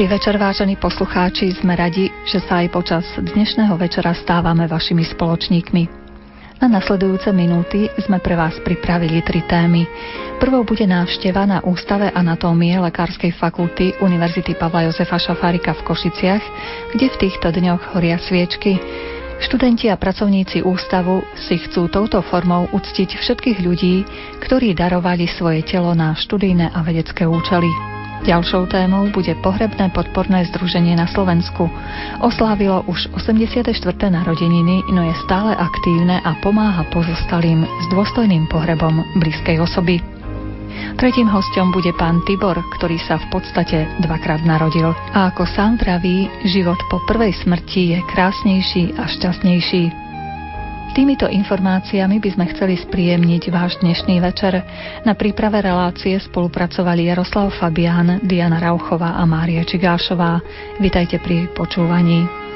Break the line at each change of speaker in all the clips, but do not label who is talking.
Dobrý večer, vážení poslucháči. Sme radi, že sa aj počas dnešného večera stávame vašimi spoločníkmi. Na nasledujúce minúty sme pre vás pripravili tri témy. Prvou bude návšteva na Ústave anatómie Lekárskej fakulty Univerzity Pavla Jozefa Šafárika v Košiciach, kde v týchto dňoch horia sviečky. Študenti a pracovníci ústavu si chcú touto formou uctiť všetkých ľudí, ktorí darovali svoje telo na študijné a vedecké účely. Ďalšou témou bude pohrebné podporné združenie na Slovensku. Oslávilo už 84. narodeniny, no je stále aktívne a pomáha pozostalým s dôstojným pohrebom blízkej osoby. Tretím hostom bude pán Tibor, ktorý sa v podstate dvakrát narodil. A ako sám praví, život po prvej smrti je krásnejší a šťastnejší. Týmito informáciami by sme chceli spríjemniť váš dnešný večer. Na príprave relácie spolupracovali Jaroslav Fabián, Diana Rauchová a Mária Čigášová. Vitajte pri počúvaní.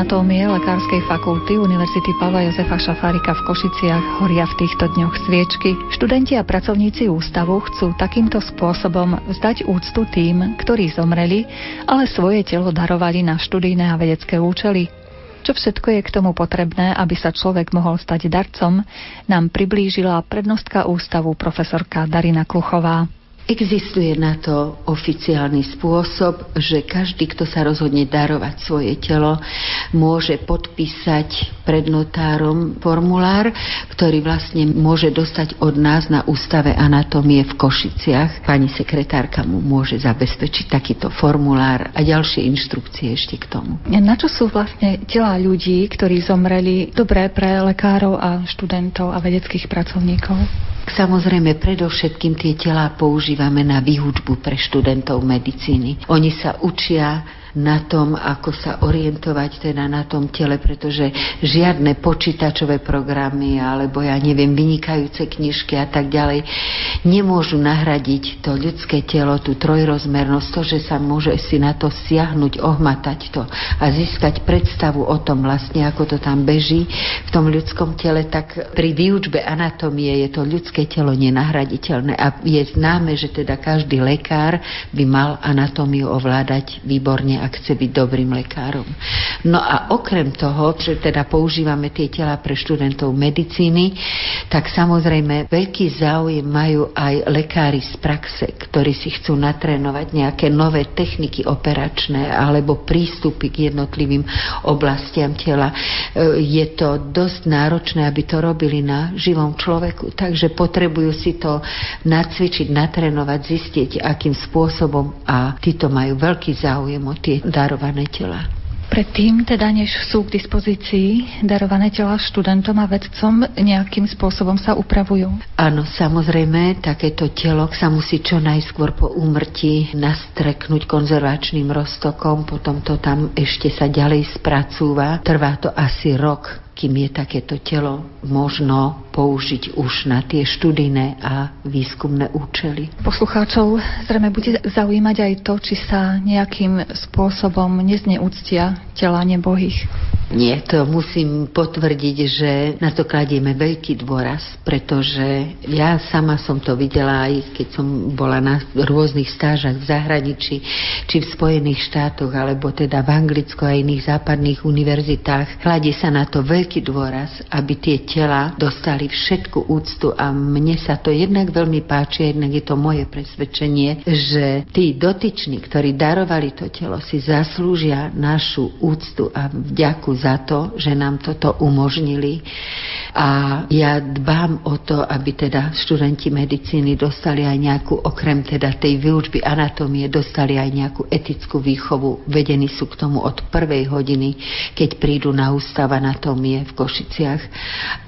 Anatómie Lekárskej fakulty Univerzity Pavla Jozefa Šafárika v Košiciach horia v týchto dňoch sviečky. Študenti a pracovníci ústavu chcú takýmto spôsobom vzdať úctu tým, ktorí zomreli, ale svoje telo darovali na študijné a vedecké účely. Čo všetko je k tomu potrebné, aby sa človek mohol stať darcom, nám priblížila prednostka ústavu profesorka Darina Kluchová.
Existuje na to oficiálny spôsob, že každý, kto sa rozhodne darovať svoje telo, môže podpísať pred notárom formulár, ktorý vlastne môže dostať od nás na Ústave anatómie v Košiciach. Pani sekretárka mu môže zabezpečiť takýto formulár a ďalšie inštrukcie ešte k tomu.
Na čo sú vlastne tela ľudí, ktorí zomreli dobré pre lekárov a študentov a vedeckých pracovníkov?
Samozrejme, predovšetkým tie telá používame na výučbu pre študentov medicíny. Oni sa učia na tom, ako sa orientovať teda na tom tele, pretože žiadne počítačové programy alebo ja neviem, vynikajúce knižky a tak ďalej nemôžu nahradiť to ľudské telo, tú trojrozmernosť, to, že sa môže si na to siahnuť, ohmatať to a získať predstavu o tom vlastne, ako to tam beží v tom ľudskom tele, tak pri výučbe anatómie je to ľudské telo nenahraditeľné a je známe, že teda každý lekár by mal anatómiu ovládať výborne ak chce byť dobrým lekárom. No a okrem toho, že teda používame tie tela pre študentov medicíny, tak samozrejme veľký záujem majú aj lekári z praxe, ktorí si chcú natrénovať nejaké nové techniky operačné alebo prístupy k jednotlivým oblastiam tela. E, je to dosť náročné, aby to robili na živom človeku, takže potrebujú si to nacvičiť, natrénovať, zistiť, akým spôsobom a títo majú veľký záujem o tie tie darované tela.
Predtým, teda než sú k dispozícii darované tela študentom a vedcom, nejakým spôsobom sa upravujú?
Áno, samozrejme, takéto telo sa musí čo najskôr po úmrti nastreknúť konzervačným roztokom, potom to tam ešte sa ďalej spracúva. Trvá to asi rok, kým je takéto telo možno použiť už na tie študijné a výskumné účely.
Poslucháčov zrejme bude zaujímať aj to, či sa nejakým spôsobom nezneúctia tela nebohých.
Nie, to musím potvrdiť, že na to kladieme veľký dôraz, pretože ja sama som to videla aj keď som bola na rôznych stážach v zahraničí, či v Spojených štátoch, alebo teda v Anglicku a iných západných univerzitách. Kladie sa na to veľký dôraz, aby tie tela dostali všetku úctu a mne sa to jednak veľmi páči, jednak je to moje presvedčenie, že tí dotyční, ktorí darovali to telo, si zaslúžia našu úctu a vďaku za to, že nám toto umožnili A ja dbám o to, aby teda študenti medicíny dostali aj nejakú, okrem teda tej výučby anatómie, dostali aj nejakú etickú výchovu. Vedení sú k tomu od prvej hodiny, keď prídu na ústav anatómie v Košiciach,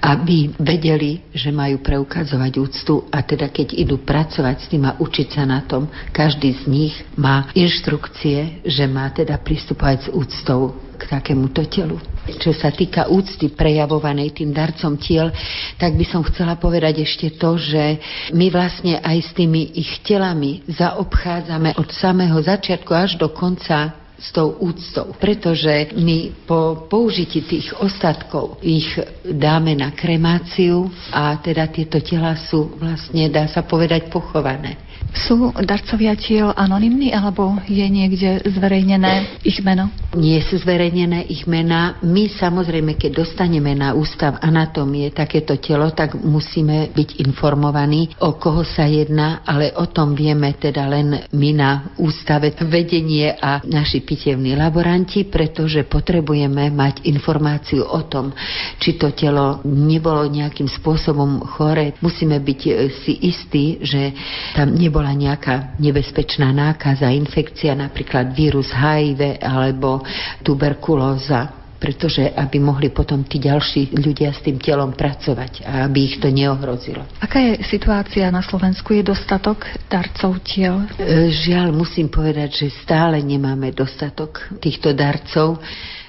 aby vedeli, že majú preukazovať úctu a teda keď idú pracovať s tým a učiť sa na tom, každý z nich má inštrukcie, že má teda pristupovať s úctou k takémuto telu. Čo sa týka úcty prejavovanej tým darcom tiel, tak by som chcela povedať ešte to, že my vlastne aj s tými ich telami zaobchádzame od samého začiatku až do konca s tou úctou, pretože my po použití tých ostatkov ich dáme na kremáciu a teda tieto tela sú vlastne, dá sa povedať, pochované.
Sú darcovia tiel anonimní alebo je niekde zverejnené ich meno?
Nie sú zverejnené ich mená. My samozrejme, keď dostaneme na ústav anatómie takéto telo, tak musíme byť informovaní, o koho sa jedná, ale o tom vieme teda len my na ústave vedenie a naši pitevní laboranti, pretože potrebujeme mať informáciu o tom, či to telo nebolo nejakým spôsobom chore. Musíme byť si istí, že tam nebolo bola nejaká nebezpečná nákaza, infekcia, napríklad vírus HIV alebo tuberkulóza pretože aby mohli potom tí ďalší ľudia s tým telom pracovať a aby ich to neohrozilo.
Aká je situácia na Slovensku? Je dostatok darcov tiel?
E, žiaľ, musím povedať, že stále nemáme dostatok týchto darcov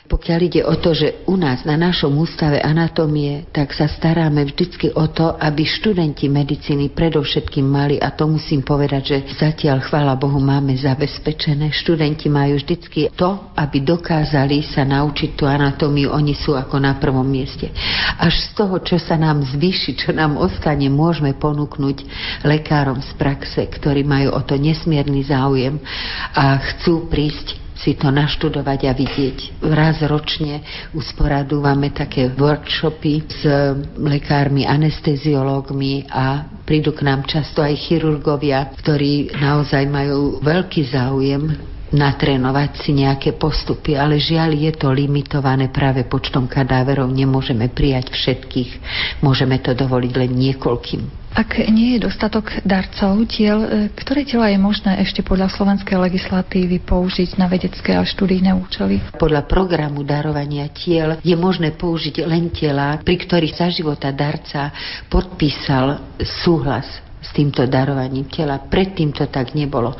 pokiaľ ide o to, že u nás na našom ústave anatómie, tak sa staráme vždycky o to, aby študenti medicíny predovšetkým mali, a to musím povedať, že zatiaľ, chvála Bohu, máme zabezpečené. Študenti majú vždycky to, aby dokázali sa naučiť tú anatómiu, oni sú ako na prvom mieste. Až z toho, čo sa nám zvýši, čo nám ostane, môžeme ponúknuť lekárom z praxe, ktorí majú o to nesmierny záujem a chcú prísť si to naštudovať a vidieť. Raz ročne usporadúvame také workshopy s lekármi, anesteziológmi a prídu k nám často aj chirurgovia, ktorí naozaj majú veľký záujem natrénovať si nejaké postupy, ale žiaľ je to limitované práve počtom kadáverov. Nemôžeme prijať všetkých, môžeme to dovoliť len niekoľkým.
Ak nie je dostatok darcov tiel, e, ktoré tela je možné ešte podľa slovenskej legislatívy použiť na vedecké a študijné účely?
Podľa programu darovania tiel je možné použiť len tela, pri ktorých za života darca podpísal súhlas s týmto darovaním tela. Predtým to tak nebolo.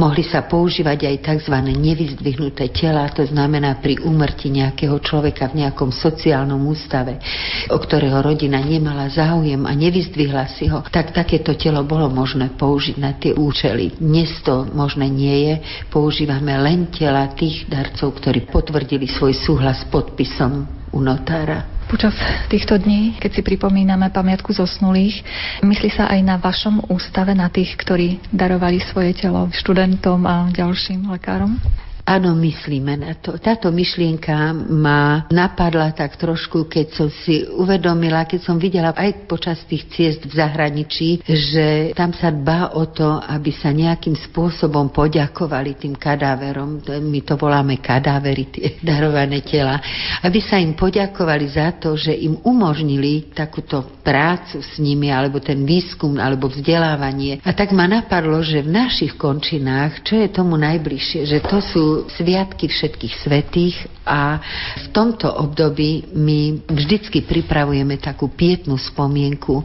Mohli sa používať aj tzv. nevyzdvihnuté tela, to znamená pri úmrti nejakého človeka v nejakom sociálnom ústave, o ktorého rodina nemala záujem a nevyzdvihla si ho, tak takéto telo bolo možné použiť na tie účely. Dnes to možné nie je. Používame len tela tých darcov, ktorí potvrdili svoj súhlas podpisom u notára.
Počas týchto dní, keď si pripomíname pamiatku zosnulých, myslí sa aj na vašom ústave, na tých, ktorí darovali svoje telo študentom a ďalším lekárom?
Áno, myslíme na to. Táto myšlienka ma napadla tak trošku, keď som si uvedomila, keď som videla aj počas tých ciest v zahraničí, že tam sa dbá o to, aby sa nejakým spôsobom poďakovali tým kadáverom. My to voláme kadávery, tie darované tela. Aby sa im poďakovali za to, že im umožnili takúto prácu s nimi, alebo ten výskum, alebo vzdelávanie. A tak ma napadlo, že v našich končinách, čo je tomu najbližšie, že to sú sviatky všetkých svetých a v tomto období my vždycky pripravujeme takú pietnú spomienku,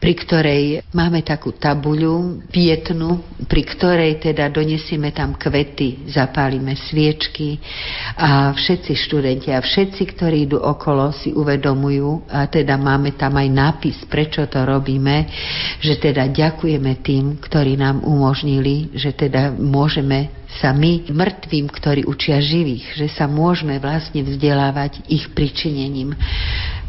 pri ktorej máme takú tabuľu pietnú, pri ktorej teda donesieme tam kvety, zapálime sviečky a všetci študenti a všetci, ktorí idú okolo, si uvedomujú a teda máme tam aj nápis, prečo to robíme, že teda ďakujeme tým, ktorí nám umožnili, že teda môžeme sa my mŕtvým, ktorí učia živých, že sa môžeme vlastne vzdelávať ich pričinením.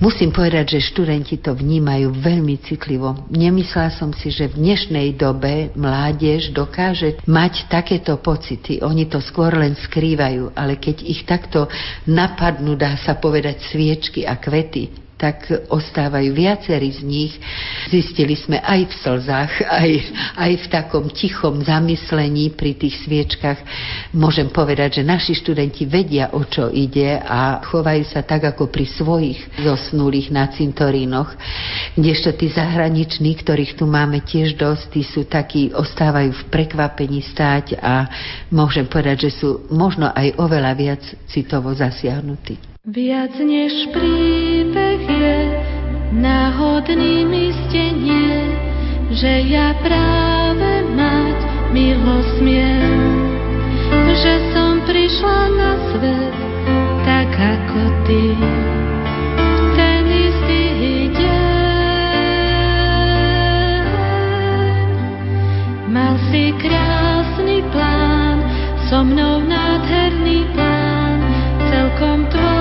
Musím povedať, že študenti to vnímajú veľmi citlivo. Nemyslela som si, že v dnešnej dobe mládež dokáže mať takéto pocity. Oni to skôr len skrývajú, ale keď ich takto napadnú, dá sa povedať, sviečky a kvety, tak ostávajú viacerí z nich Zistili sme aj v slzách, aj, aj v takom tichom zamyslení pri tých sviečkach. Môžem povedať, že naši študenti vedia, o čo ide a chovajú sa tak, ako pri svojich zosnulých na cintorínoch. Kdežto tí zahraniční, ktorých tu máme tiež dosť, tí sú takí, ostávajú v prekvapení stáť a môžem povedať, že sú možno aj oveľa viac citovo zasiahnutí.
Viac než príbeh je mi stenie, že ja práve mať milosť smiem, že som prišla na svet tak ako ty. Ten istý deň mal si krásny plán, so mnou nádherný plán, celkom bol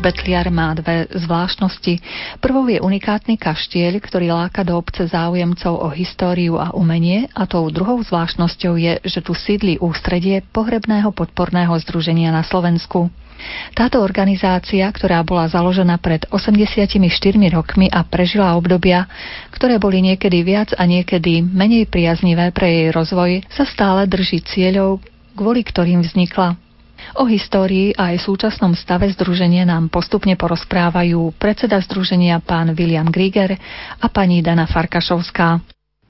Betliar má dve zvláštnosti. Prvou je unikátny kaštieľ, ktorý láka do obce záujemcov o históriu a umenie a tou druhou zvláštnosťou je, že tu sídli ústredie pohrebného podporného združenia na Slovensku. Táto organizácia, ktorá bola založená pred 84 rokmi a prežila obdobia, ktoré boli niekedy viac a niekedy menej priaznivé pre jej rozvoj, sa stále drží cieľov, kvôli ktorým vznikla. O histórii a aj súčasnom stave združenia nám postupne porozprávajú predseda združenia pán William Grieger a pani Dana Farkašovská.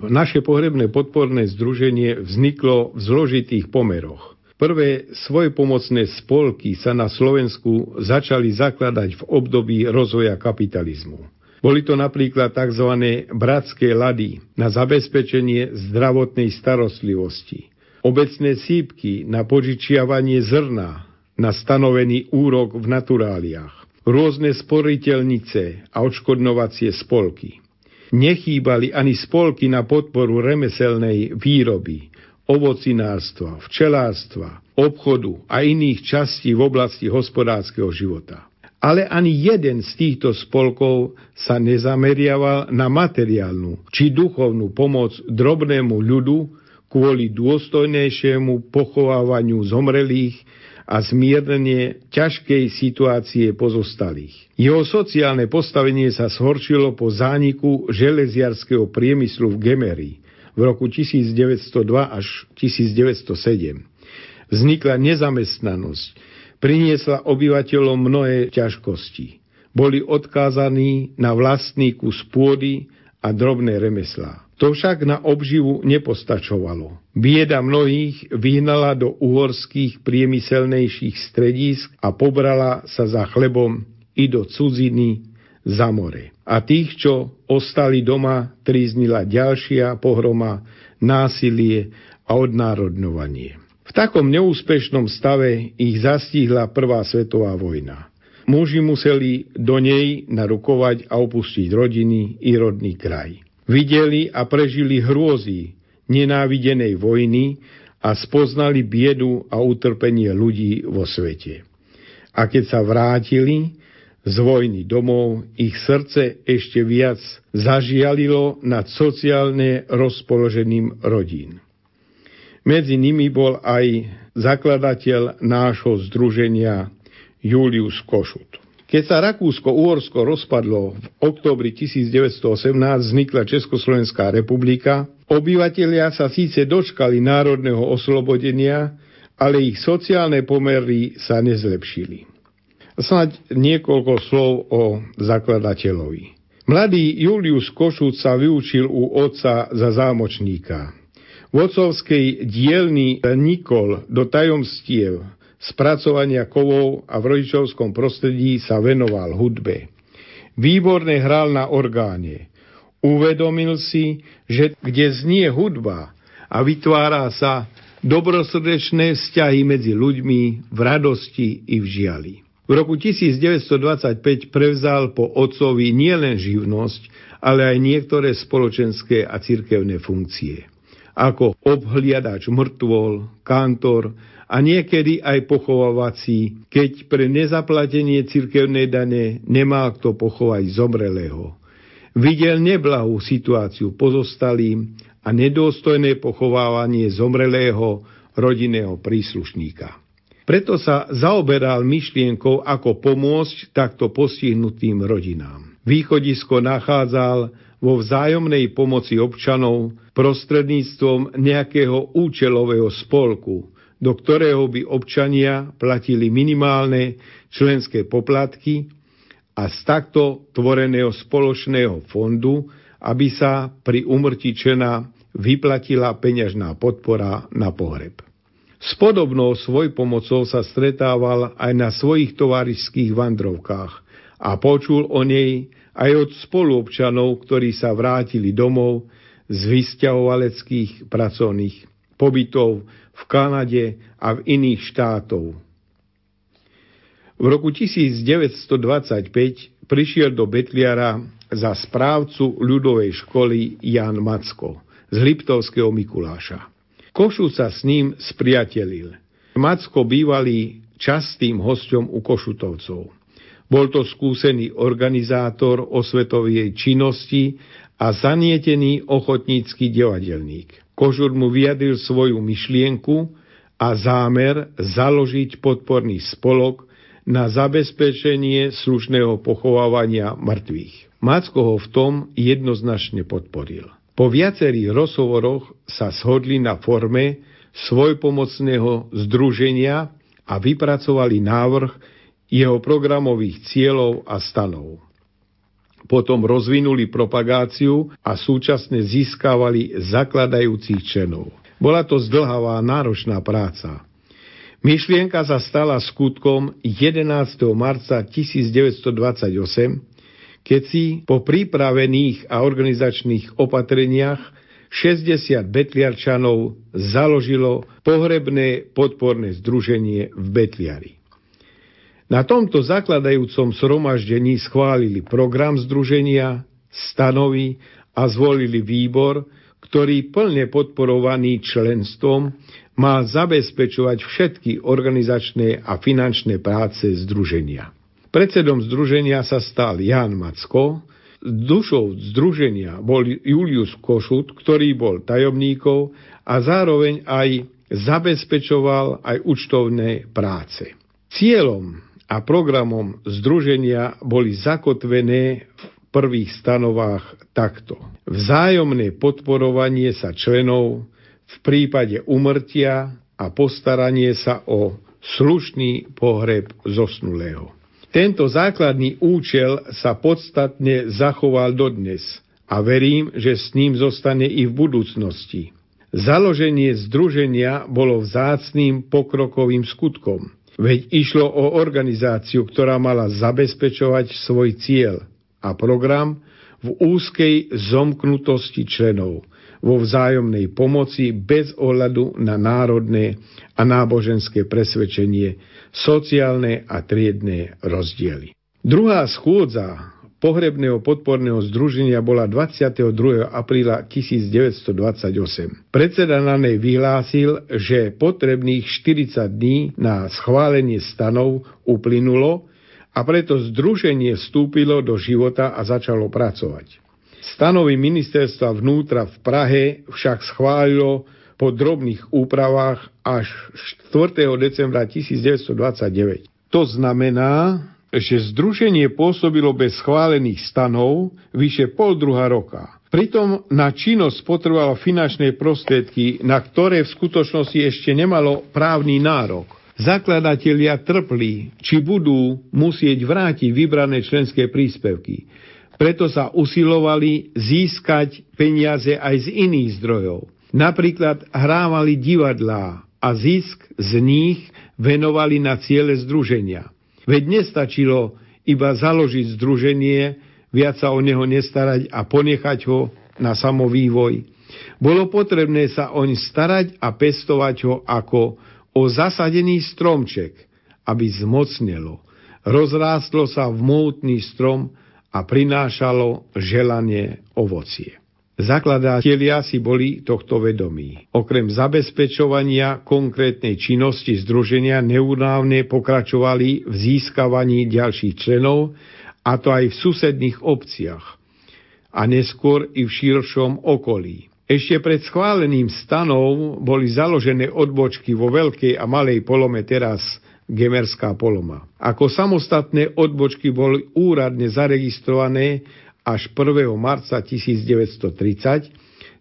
Naše pohrebné podporné združenie vzniklo v zložitých pomeroch. Prvé svojpomocné spolky sa na Slovensku začali zakladať v období rozvoja kapitalizmu. Boli to napríklad tzv. bratské lady na zabezpečenie zdravotnej starostlivosti, obecné sípky na požičiavanie zrna, na stanovený úrok v naturáliách, rôzne sporiteľnice a odškodnovacie spolky. Nechýbali ani spolky na podporu remeselnej výroby, ovocinárstva, včelárstva, obchodu a iných častí v oblasti hospodárskeho života. Ale ani jeden z týchto spolkov sa nezameriaval na materiálnu či duchovnú pomoc drobnému ľudu, kvôli dôstojnejšiemu pochovávaniu zomrelých a zmiernenie ťažkej situácie pozostalých. Jeho sociálne postavenie sa zhoršilo po zániku železiarského priemyslu v Gemery v roku 1902 až 1907. Vznikla nezamestnanosť, priniesla obyvateľom mnohé ťažkosti. Boli odkázaní na vlastný kus pôdy a drobné remeslá. To však na obživu nepostačovalo. Bieda mnohých vyhnala do uhorských priemyselnejších stredísk a pobrala sa za chlebom i do cudziny za more. A tých, čo ostali doma, tríznila ďalšia pohroma, násilie a odnárodňovanie. V takom neúspešnom stave ich zastihla Prvá svetová vojna. Muži museli do nej narukovať a opustiť rodiny i rodný kraj videli a prežili hrôzy nenávidenej vojny a spoznali biedu a utrpenie ľudí vo svete. A keď sa vrátili z vojny domov, ich srdce ešte viac zažialilo nad sociálne rozpoloženým rodín. Medzi nimi bol aj zakladateľ nášho združenia Julius Košut. Keď sa Rakúsko-Uhorsko rozpadlo v oktobri 1918, vznikla Československá republika. Obyvatelia sa síce dočkali národného oslobodenia, ale ich sociálne pomery sa nezlepšili. Snaď niekoľko slov o zakladateľovi. Mladý Julius Košúc sa vyučil u otca za zámočníka. V otcovskej dielni Nikol do tajomstiev spracovania kovov a v rodičovskom prostredí sa venoval hudbe. Výborne hral na orgáne. Uvedomil si, že kde znie hudba a vytvára sa dobrosrdečné vzťahy medzi ľuďmi v radosti i v žiali. V roku 1925 prevzal po otcovi nielen živnosť, ale aj niektoré spoločenské a cirkevné funkcie. Ako obhliadač mŕtvol, kantor a niekedy aj pochovávací, keď pre nezaplatenie cirkevnej dane nemá kto pochovať zomrelého. Videl neblahú situáciu pozostalým a nedôstojné pochovávanie zomrelého rodinného príslušníka. Preto sa zaoberal myšlienkou, ako pomôcť takto postihnutým rodinám. Východisko nachádzal vo vzájomnej pomoci občanov prostredníctvom nejakého účelového spolku, do ktorého by občania platili minimálne členské poplatky a z takto tvoreného spoločného fondu, aby sa pri umrti čena vyplatila peňažná podpora na pohreb. S podobnou svojpomocou sa stretával aj na svojich tovarišských vandrovkách a počul o nej aj od spoluobčanov, ktorí sa vrátili domov z vysťahovaleckých pracovných pobytov v Kanade a v iných štátov. V roku 1925 prišiel do Betliara za správcu ľudovej školy Jan Macko z Liptovského Mikuláša. Košu sa s ním spriatelil. Macko bývalý častým hosťom u Košutovcov. Bol to skúsený organizátor osvetovej činnosti a zanietený ochotnícky divadelník. Kožur mu vyjadril svoju myšlienku a zámer založiť podporný spolok na zabezpečenie slušného pochovávania mŕtvych. Macko ho v tom jednoznačne podporil. Po viacerých rozhovoroch sa shodli na forme svojpomocného združenia a vypracovali návrh jeho programových cieľov a stanov potom rozvinuli propagáciu a súčasne získavali zakladajúcich členov. Bola to zdlhavá náročná práca. Myšlienka sa stala skutkom 11. marca 1928, keď si po pripravených a organizačných opatreniach 60 betliarčanov založilo pohrebné podporné združenie v Betliari. Na tomto zakladajúcom sromaždení schválili program združenia, stanovy a zvolili výbor, ktorý plne podporovaný členstvom má zabezpečovať všetky organizačné a finančné práce združenia. Predsedom združenia sa stal Jan Macko, dušou združenia bol Julius Košut, ktorý bol tajomníkov a zároveň aj zabezpečoval aj účtovné práce. Cieľom a programom združenia boli zakotvené v prvých stanovách takto. Vzájomné podporovanie sa členov v prípade umrtia a postaranie sa o slušný pohreb zosnulého. Tento základný účel sa podstatne zachoval dodnes a verím, že s ním zostane i v budúcnosti. Založenie združenia bolo vzácným pokrokovým skutkom, veď išlo o organizáciu, ktorá mala zabezpečovať svoj cieľ a program v úzkej zomknutosti členov, vo vzájomnej pomoci bez ohľadu na národné a náboženské presvedčenie, sociálne a triedné rozdiely. Druhá schôdza pohrebného podporného združenia bola 22. apríla 1928. Predseda na nej vyhlásil, že potrebných 40 dní na schválenie stanov uplynulo a preto združenie vstúpilo do života a začalo pracovať. Stanovy ministerstva vnútra v Prahe však schválilo po drobných úpravách až 4. decembra 1929. To znamená, že združenie pôsobilo bez schválených stanov vyše pol druhá roka. Pritom na činnosť potrebovalo finančné prostriedky, na ktoré v skutočnosti ešte nemalo právny nárok. Zakladatelia trpli, či budú musieť vrátiť vybrané členské príspevky. Preto sa usilovali získať peniaze aj z iných zdrojov. Napríklad hrávali divadlá a zisk z nich venovali na ciele združenia. Veď nestačilo iba založiť združenie, viac sa o neho nestarať a ponechať ho na samovývoj. Bolo potrebné sa oň starať a pestovať ho ako o zasadený stromček, aby zmocnelo. Rozrástlo sa v mótny strom a prinášalo želanie ovocie. Zakladatelia si boli tohto vedomí. Okrem zabezpečovania konkrétnej činnosti združenia neunávne pokračovali v získavaní ďalších členov, a to aj v susedných obciach a neskôr i v širšom okolí. Ešte pred schváleným stanov boli založené odbočky vo Veľkej a Malej polome teraz Gemerská poloma. Ako samostatné odbočky boli úradne zaregistrované až 1. marca 1930,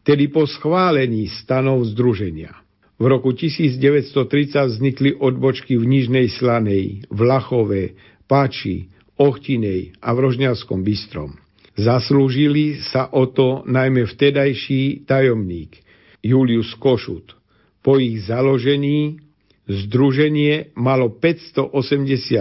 tedy po schválení stanov združenia. V roku 1930 vznikli odbočky v Nižnej Slanej, v Lachove, Páči, Ochtinej a v Rožňavskom Bystrom. Zaslúžili sa o to najmä vtedajší tajomník Julius Košut. Po ich založení združenie malo 580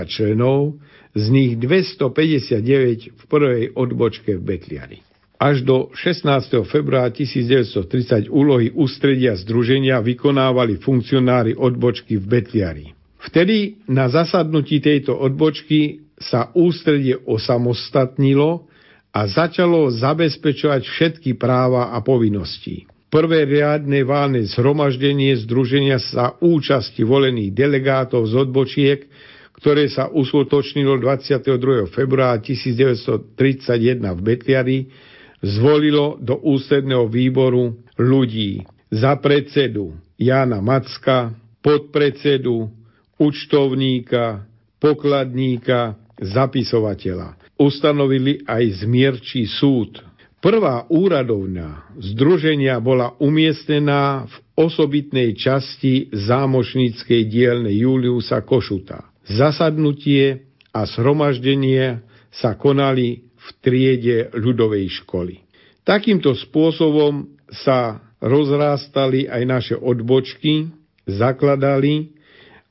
členov, z nich 259 v prvej odbočke v Betliari. Až do 16. februára 1930 úlohy ústredia združenia vykonávali funkcionári odbočky v Betliari. Vtedy na zasadnutí tejto odbočky sa ústredie osamostatnilo a začalo zabezpečovať všetky práva a povinnosti. Prvé riadne válne zhromaždenie združenia sa účasti volených delegátov z odbočiek ktoré sa uskutočnilo 22. februára 1931 v Betliari, zvolilo do ústredného výboru ľudí za predsedu Jana Macka, podpredsedu, účtovníka, pokladníka, zapisovateľa. Ustanovili aj zmierčí súd. Prvá úradovňa združenia bola umiestnená v osobitnej časti zámošníckej dielne Juliusa Košuta. Zasadnutie a zhromaždenie sa konali v triede ľudovej školy. Takýmto spôsobom sa rozrástali aj naše odbočky, zakladali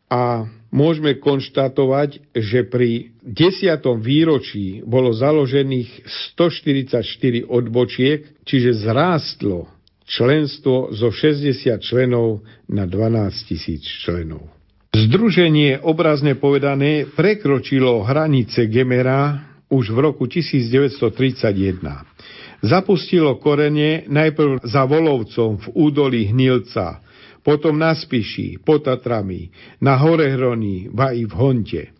a môžeme konštatovať, že pri 10. výročí bolo založených 144 odbočiek, čiže zrástlo členstvo zo 60 členov na 12 tisíc členov. Združenie obrazne povedané prekročilo hranice Gemera už v roku 1931. Zapustilo korene najprv za Volovcom v údolí Hnilca, potom na Spiši, pod Tatrami, na Horehroni, va i v Honte.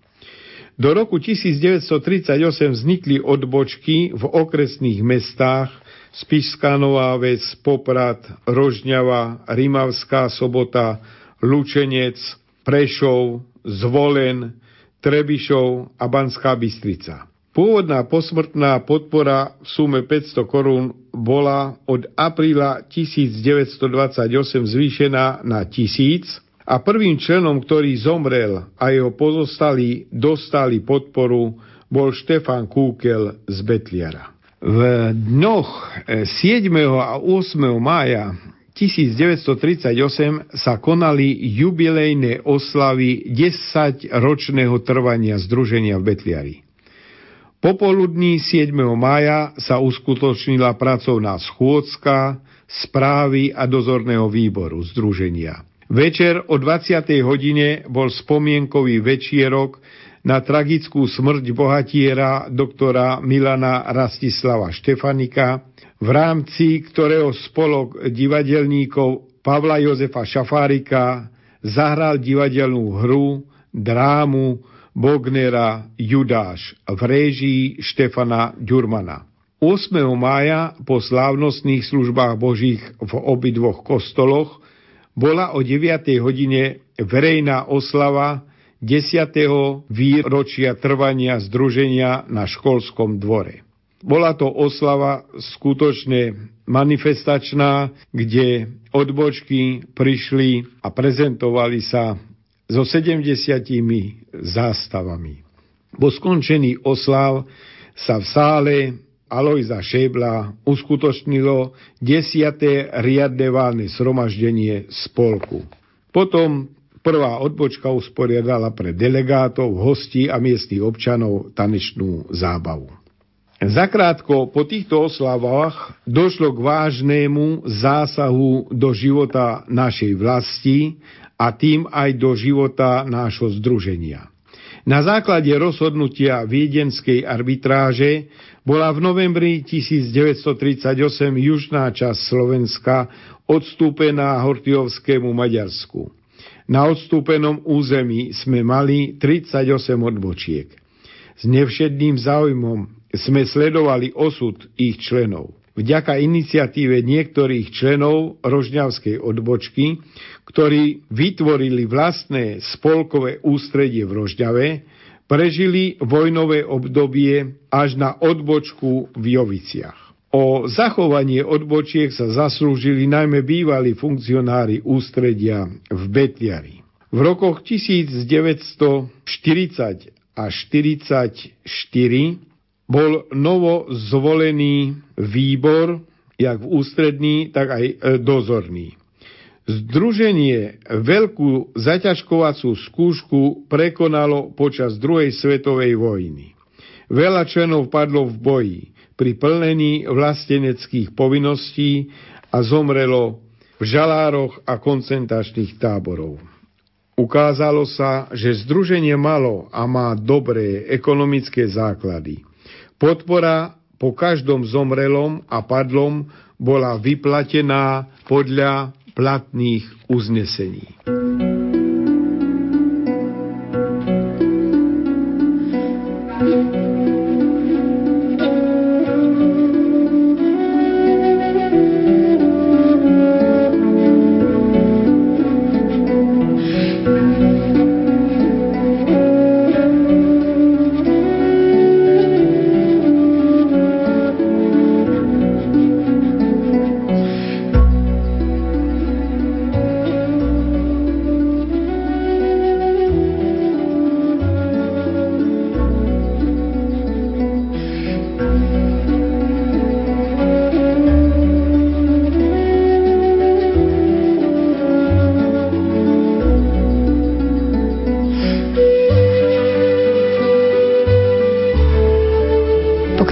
Do roku 1938 vznikli odbočky v okresných mestách Spišská Nová Ves, Poprad, Rožňava, Rimavská Sobota, Lučenec, Prešov, Zvolen, Trebišov a Banská Bystrica. Pôvodná posmrtná podpora v sume 500 korún bola od apríla 1928 zvýšená na 1000 a prvým členom, ktorý zomrel a jeho pozostali dostali podporu, bol Štefan Kúkel z Betliara. V dňoch 7. a 8. mája 1938 sa konali jubilejné oslavy 10-ročného trvania Združenia v Betliari. Popoludní 7. mája sa uskutočnila pracovná schôdzka správy a dozorného výboru Združenia. Večer o 20. hodine bol spomienkový večierok na tragickú smrť bohatiera doktora Milana Rastislava Štefanika, v rámci ktorého spolok divadelníkov Pavla Jozefa Šafárika zahral divadelnú hru, drámu Bognera Judáš v réžii Štefana Ďurmana. 8. mája po slávnostných službách Božích v obidvoch kostoloch bola o 9. hodine verejná oslava 10. výročia trvania združenia na školskom dvore. Bola to oslava skutočne manifestačná, kde odbočky prišli a prezentovali sa so 70 zástavami. Po skončení oslav sa v sále Alojza Šebla uskutočnilo 10. riadne válne sromaždenie spolku. Potom prvá odbočka usporiadala pre delegátov, hostí a miestnych občanov tanečnú zábavu. Zakrátko po týchto oslavách došlo k vážnému zásahu do života našej vlasti a tým aj do života nášho združenia. Na základe rozhodnutia viedenskej arbitráže bola v novembri 1938 južná časť Slovenska odstúpená Hortiovskému Maďarsku. Na odstúpenom území sme mali 38 odbočiek. S nevšedným záujmom sme sledovali osud ich členov. Vďaka iniciatíve niektorých členov Rožňavskej odbočky, ktorí vytvorili vlastné spolkové ústredie v Rožňave, prežili vojnové obdobie až na odbočku v Joviciach. O zachovanie odbočiek sa zaslúžili najmä bývalí funkcionári ústredia v Betliari. V rokoch 1940 až 1944 bol novo zvolený výbor, jak v ústredný, tak aj e, dozorný. Združenie veľkú zaťažkovacú skúšku prekonalo počas druhej svetovej vojny. Veľa členov padlo v boji pri plnení vlasteneckých povinností a zomrelo v žalároch a koncentračných táborov. Ukázalo sa, že združenie malo a má dobré ekonomické základy. Podpora po každom zomrelom a padlom bola vyplatená podľa platných uznesení.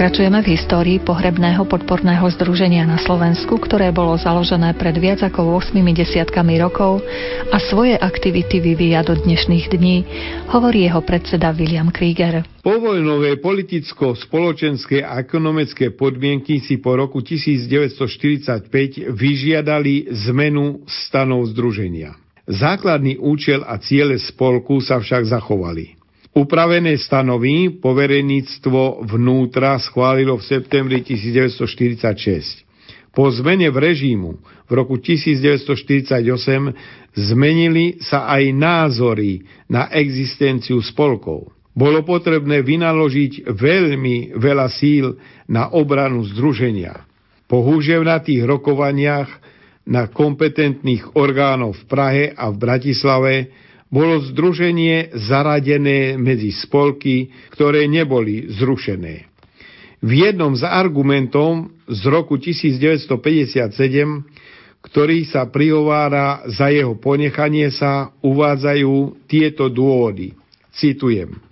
Pokračujeme v histórii pohrebného podporného združenia na Slovensku, ktoré bolo založené pred viac ako 8 desiatkami rokov a svoje aktivity vyvíja do dnešných dní, hovorí jeho predseda William Krieger.
Povojnové politicko-spoločenské a ekonomické podmienky si po roku 1945 vyžiadali zmenu stanov združenia. Základný účel a ciele spolku sa však zachovali. Upravené stanovy povereníctvo vnútra schválilo v septembri 1946. Po zmene v režímu v roku 1948 zmenili sa aj názory na existenciu spolkov. Bolo potrebné vynaložiť veľmi veľa síl na obranu združenia. Po húževnatých rokovaniach na kompetentných orgánov v Prahe a v Bratislave bolo združenie zaradené medzi spolky, ktoré neboli zrušené. V jednom z argumentov z roku 1957, ktorý sa prihovára za jeho ponechanie sa, uvádzajú tieto dôvody. Citujem.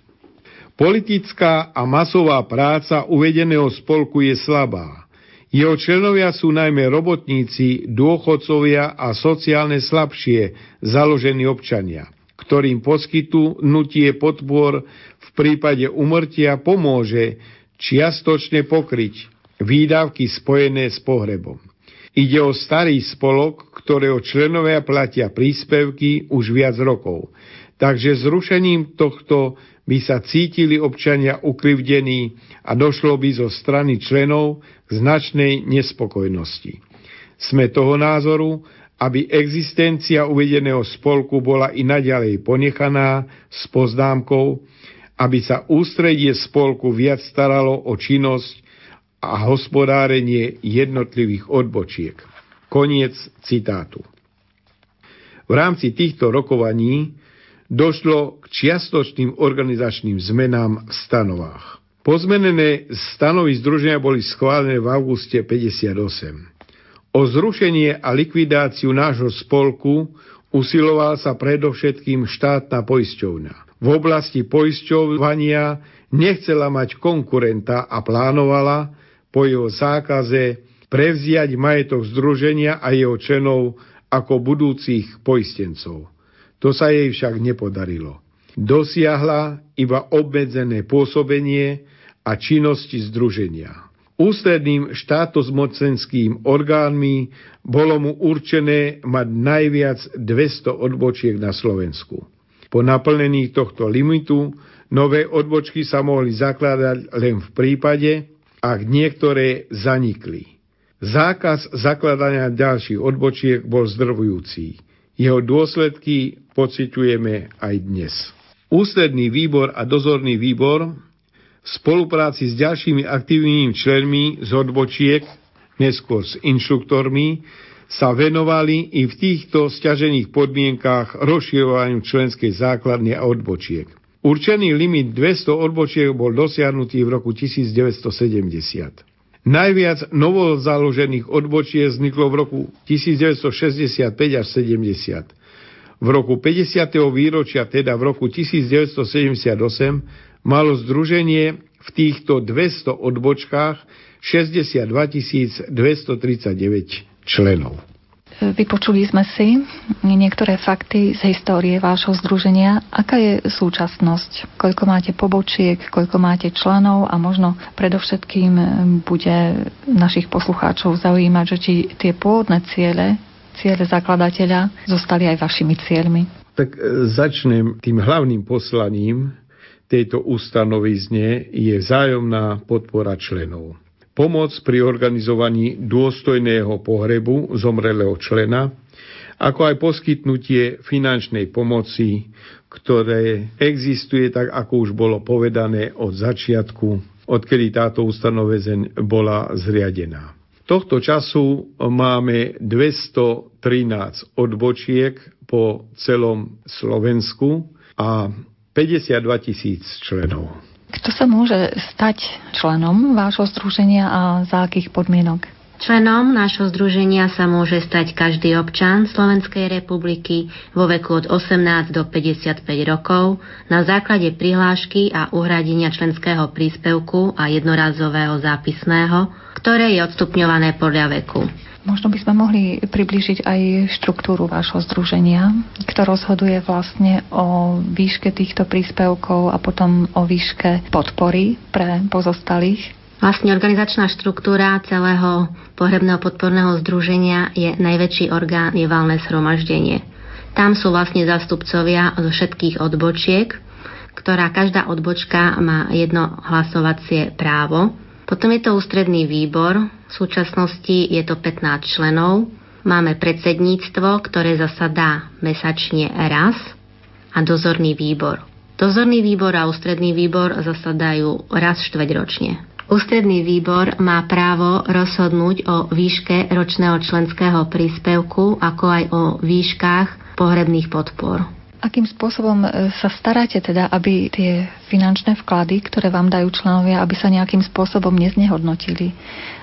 Politická a masová práca uvedeného spolku je slabá. Jeho členovia sú najmä robotníci, dôchodcovia a sociálne slabšie založení občania, ktorým poskytnutie podpor v prípade umrtia pomôže čiastočne pokryť výdavky spojené s pohrebom. Ide o starý spolok, ktorého členovia platia príspevky už viac rokov. Takže zrušením tohto by sa cítili občania ukrivdení a došlo by zo strany členov značnej nespokojnosti. Sme toho názoru, aby existencia uvedeného spolku bola i naďalej ponechaná s poznámkou, aby sa ústredie spolku viac staralo o činnosť a hospodárenie jednotlivých odbočiek. Koniec citátu. V rámci týchto rokovaní došlo k čiastočným organizačným zmenám v stanovách. Pozmenené stanovy združenia boli schválené v auguste 58. O zrušenie a likvidáciu nášho spolku usiloval sa predovšetkým štátna poisťovňa. V oblasti poisťovania nechcela mať konkurenta a plánovala po jeho zákaze prevziať majetok združenia a jeho členov ako budúcich poistencov. To sa jej však nepodarilo. Dosiahla iba obmedzené pôsobenie a činnosti združenia. Ústredným štátozmocenským orgánmi bolo mu určené mať najviac 200 odbočiek na Slovensku. Po naplnení tohto limitu nové odbočky sa mohli zakladať len v prípade, ak niektoré zanikli. Zákaz zakladania ďalších odbočiek bol zdrvujúci. Jeho dôsledky pociťujeme aj dnes. Ústredný výbor a dozorný výbor v spolupráci s ďalšími aktívnymi členmi z odbočiek, neskôr s inštruktormi, sa venovali i v týchto stiažených podmienkách rozširovaniu členskej základne a odbočiek. Určený limit 200 odbočiek bol dosiahnutý v roku 1970. Najviac novozaložených odbočiek vzniklo v roku 1965 až 70. V roku 50. výročia, teda v roku 1978, malo združenie v týchto 200 odbočkách 62 239 členov.
Vypočuli sme si niektoré fakty z histórie vášho združenia. Aká je súčasnosť? Koľko máte pobočiek, koľko máte členov a možno predovšetkým bude našich poslucháčov zaujímať, že či tie pôvodné ciele, ciele zakladateľa zostali aj vašimi cieľmi.
Tak e, začnem tým hlavným poslaním tejto ustanovizne je vzájomná podpora členov pomoc pri organizovaní dôstojného pohrebu zomrelého člena, ako aj poskytnutie finančnej pomoci, ktoré existuje tak, ako už bolo povedané od začiatku, odkedy táto ustanovezeň bola zriadená. Tohto času máme 213 odbočiek po celom Slovensku a 52 tisíc členov.
Kto sa môže stať členom vášho združenia a za akých podmienok?
Členom nášho združenia sa môže stať každý občan Slovenskej republiky vo veku od 18 do 55 rokov na základe prihlášky a uhradenia členského príspevku a jednorazového zápisného, ktoré je odstupňované podľa veku.
Možno by sme mohli približiť aj štruktúru vášho združenia, kto rozhoduje vlastne o výške týchto príspevkov a potom o výške podpory pre pozostalých.
Vlastne organizačná štruktúra celého pohrebného podporného združenia je najväčší orgán, je valné zhromaždenie. Tam sú vlastne zastupcovia zo všetkých odbočiek, ktorá každá odbočka má jedno hlasovacie právo potom je to ústredný výbor, v súčasnosti je to 15 členov. Máme predsedníctvo, ktoré zasadá mesačne raz a dozorný výbor. Dozorný výbor a ústredný výbor zasadajú raz štveťročne. Ústredný výbor má právo rozhodnúť o výške ročného členského príspevku, ako aj o výškach pohrebných podpor.
Akým spôsobom e, sa staráte teda, aby tie finančné vklady, ktoré vám dajú členovia, aby sa nejakým spôsobom neznehodnotili?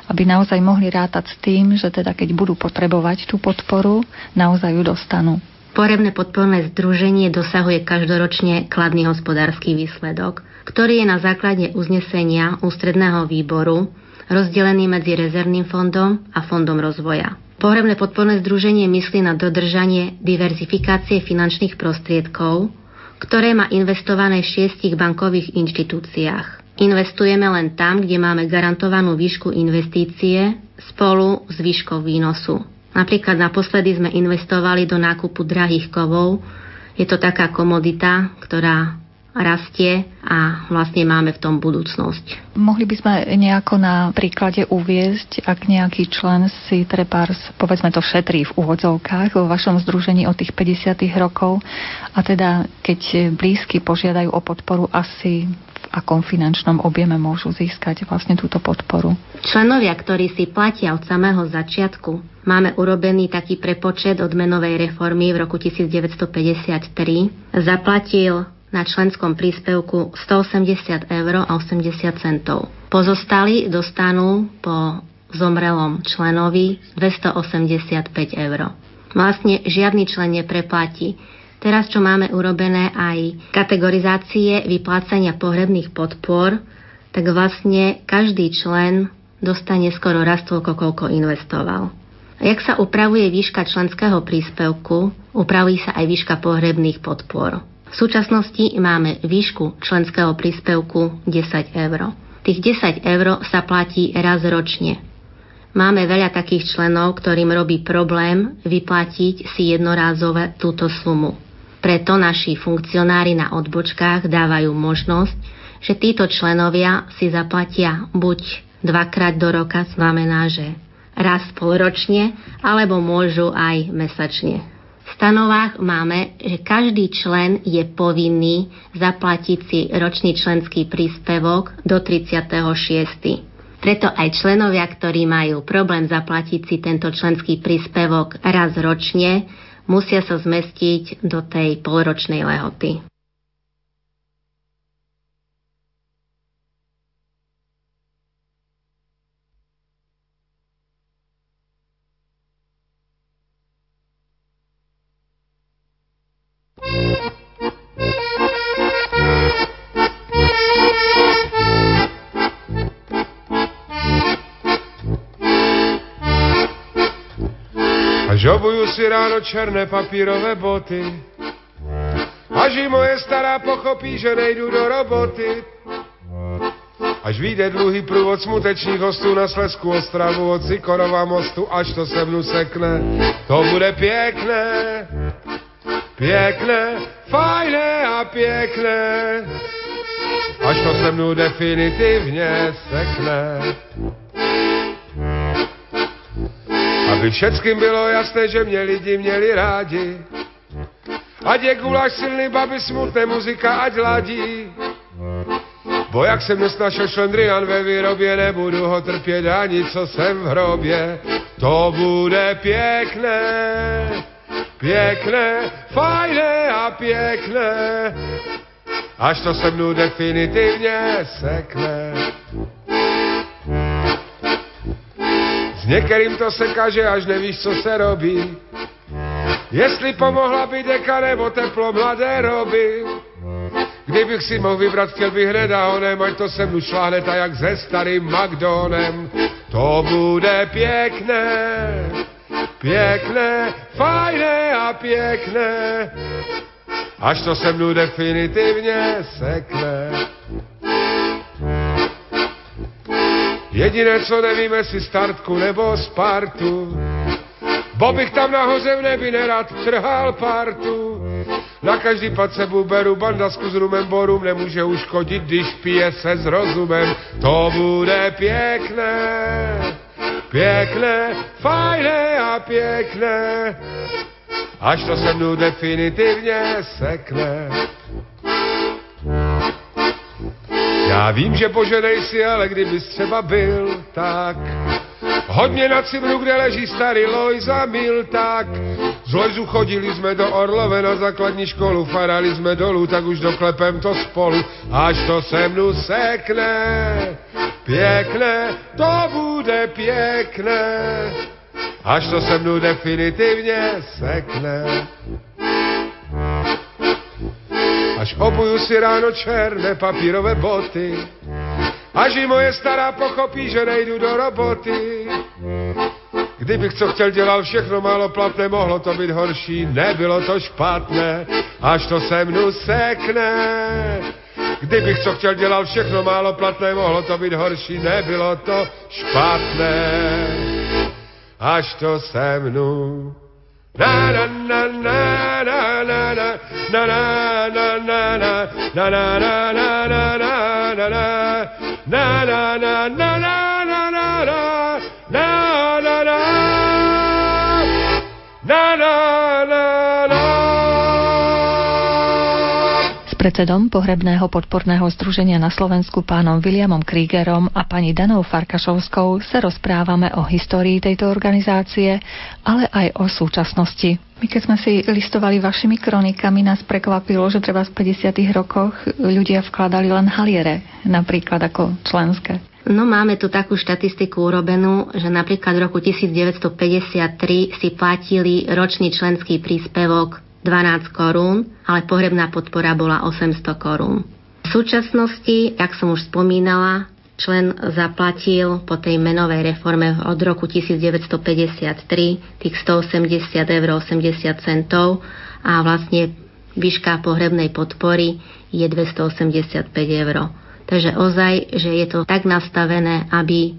Aby naozaj mohli rátať s tým, že teda keď budú potrebovať tú podporu, naozaj ju dostanú.
Porebné podporné združenie dosahuje každoročne kladný hospodársky výsledok, ktorý je na základe uznesenia ústredného výboru rozdelený medzi rezervným fondom a fondom rozvoja. Pohrebné podporné združenie myslí na dodržanie diverzifikácie finančných prostriedkov, ktoré má investované v šiestich bankových inštitúciách. Investujeme len tam, kde máme garantovanú výšku investície spolu s výškou výnosu. Napríklad naposledy sme investovali do nákupu drahých kovov. Je to taká komodita, ktorá rastie a vlastne máme v tom budúcnosť.
Mohli by sme nejako na príklade uviezť, ak nejaký člen si trebárs, povedzme to šetrí v úvodzovkách vo vašom združení od tých 50 rokov a teda keď blízky požiadajú o podporu asi v akom finančnom objeme môžu získať vlastne túto podporu.
Členovia, ktorí si platia od samého začiatku, máme urobený taký prepočet od menovej reformy v roku 1953, zaplatil na členskom príspevku 180 eur a 80 centov. Pozostali dostanú po zomrelom členovi 285 eur. Vlastne žiadny člen nepreplatí. Teraz, čo máme urobené aj kategorizácie vyplácania pohrebných podpor, tak vlastne každý člen dostane skoro raz toľko, koľko investoval. A jak sa upravuje výška členského príspevku, upraví sa aj výška pohrebných podpor. V súčasnosti máme výšku členského príspevku 10 eur. Tých 10 eur sa platí raz ročne. Máme veľa takých členov, ktorým robí problém vyplatiť si jednorázové túto sumu. Preto naši funkcionári na odbočkách dávajú možnosť, že títo členovia si zaplatia buď dvakrát do roka, znamená, že raz polročne, alebo môžu aj mesačne stanovách máme, že každý člen je povinný zaplatiť si ročný členský príspevok do 36. Preto aj členovia, ktorí majú problém zaplatiť si tento členský príspevok raz ročne, musia sa zmestiť do tej polročnej lehoty.
Žobujú si ráno černé papírové boty. Až i moje stará pochopí, že nejdu do roboty. Až vyjde dlhý průvod smutečných hostů na Slesku Ostravu od Sikorova mostu, až to se mnu sekne. To bude pěkné, pěkné, fajné a pěkné. Až to se mnou definitivně sekne. Aby všetkým bylo jasné, že mě lidi měli rádi. Ať je guláš silný, baby smutné, muzika ať ladí. Bo jak jsem dnes našel šlendrian ve výrobě, nebudu ho trpět ani co jsem v hrobě. To bude pěkné, pěkné, fajné a pěkné. Až to se mnou definitivně sekne. S některým to se kaže, až nevíš, co se robí. Jestli pomohla by deka nebo teplo mladé roby. Kdybych si mohl vybrat, chtěl bych hned a onem, ať to se mnu šláhne tak jak se starým McDonem. To bude pěkné, pěkné, fajné a pěkné, až to se mnu definitivně sekne. Jediné, co nevím, jestli startku nebo Spartu. Bo bych tam nahoře v nebi nerad trhal partu. Na každý pad se beru bandasku s rumem, bo rum nemůže uškodit, když pije se s rozumem. To bude pěkné, pěkné, fajné a pěkné, až to se mnou definitivně sekne. Já vím, že poženej si, ale kdybys třeba byl, tak Hodně na cimru, kde leží starý Lojza Mil, tak Z Lezu chodili sme do Orlove na základní školu, farali sme dolu, tak už doklepem to spolu, až to se mnu sekne. Pěkné, to bude pěkné, až to se mnou definitivně sekne. Až obuju si ráno černé papírové boty, až i moje stará pochopí, že nejdu do roboty. Kdybych co chtěl, dělal všechno málo platné, mohlo to být horší, nebylo to špatné, až to se mnou sekne. Kdybych co chtěl, dělal všechno málo platné, mohlo to být horší, nebylo to špatné, až to se mnou na na
predsedom pohrebného podporného združenia na Slovensku pánom Williamom Kriegerom a pani Danou Farkašovskou sa rozprávame o histórii tejto organizácie, ale aj o súčasnosti. My keď sme si listovali vašimi kronikami, nás prekvapilo, že treba v 50. rokoch ľudia vkladali len haliere, napríklad ako členské.
No máme tu takú štatistiku urobenú, že napríklad v roku 1953 si platili ročný členský príspevok 12 korún, ale pohrebná podpora bola 800 korún. V súčasnosti, jak som už spomínala, člen zaplatil po tej menovej reforme od roku 1953 tých 180 eur 80 centov a vlastne výška pohrebnej podpory je 285 eur. Takže ozaj, že je to tak nastavené, aby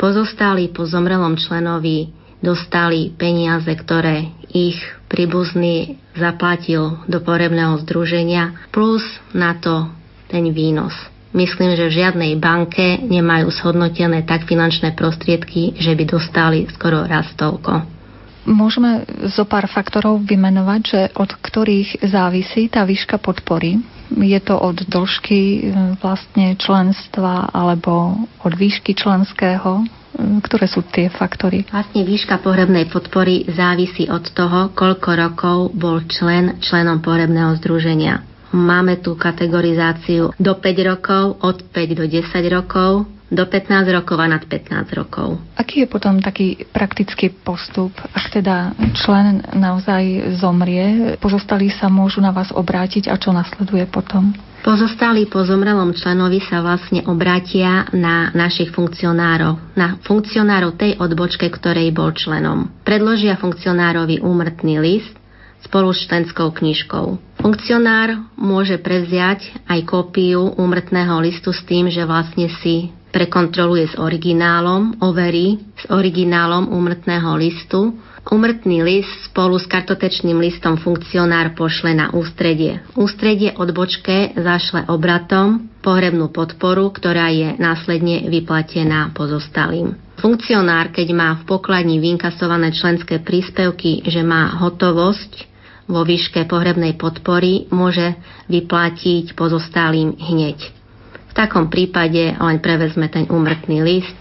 pozostali po zomrelom členovi dostali peniaze, ktoré ich príbuzný zaplatil do porebného združenia, plus na to ten výnos. Myslím, že v žiadnej banke nemajú shodnotené tak finančné prostriedky, že by dostali skoro raz toľko.
Môžeme zo pár faktorov vymenovať, že od ktorých závisí tá výška podpory. Je to od dĺžky e, vlastne členstva alebo od výšky členského ktoré sú tie faktory?
Vlastne výška pohrebnej podpory závisí od toho, koľko rokov bol člen členom pohrebného združenia. Máme tu kategorizáciu do 5 rokov, od 5 do 10 rokov, do 15 rokov a nad 15 rokov.
Aký je potom taký praktický postup, ak teda člen naozaj zomrie, pozostali sa môžu na vás obrátiť a čo nasleduje potom?
Pozostali po zomrelom členovi sa vlastne obrátia na našich funkcionárov, na funkcionárov tej odbočke, ktorej bol členom. Predložia funkcionárovi úmrtný list spolu s členskou knižkou. Funkcionár môže prevziať aj kópiu úmrtného listu s tým, že vlastne si prekontroluje s originálom, overí s originálom úmrtného listu Umrtný list spolu s kartotečným listom funkcionár pošle na ústredie. Ústredie odbočke zašle obratom pohrebnú podporu, ktorá je následne vyplatená pozostalým. Funkcionár, keď má v pokladni vynkasované členské príspevky, že má hotovosť vo výške pohrebnej podpory, môže vyplatiť pozostalým hneď. V takom prípade len prevezme ten úmrtný list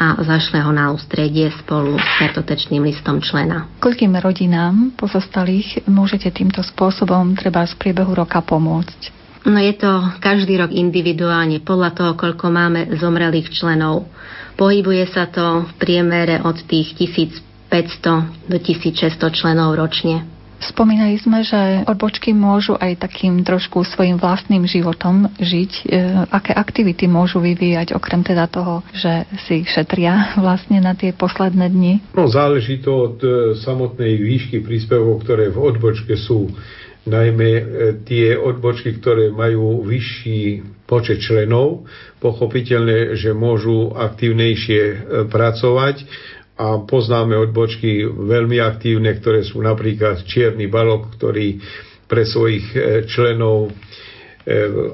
a zašle ho na ústredie spolu s kartotečným listom člena.
Koľkým rodinám pozostalých môžete týmto spôsobom treba z priebehu roka pomôcť?
No je to každý rok individuálne podľa toho, koľko máme zomrelých členov. Pohybuje sa to v priemere od tých 1500 do 1600 členov ročne.
Spomínali sme, že odbočky môžu aj takým trošku svojim vlastným životom žiť. E, aké aktivity môžu vyvíjať, okrem teda toho, že si šetria vlastne na tie posledné dni?
No, záleží to od e, samotnej výšky príspevkov, ktoré v odbočke sú. Najmä e, tie odbočky, ktoré majú vyšší počet členov, pochopiteľne, že môžu aktívnejšie pracovať a poznáme odbočky veľmi aktívne, ktoré sú napríklad Čierny balok, ktorý pre svojich e, členov e,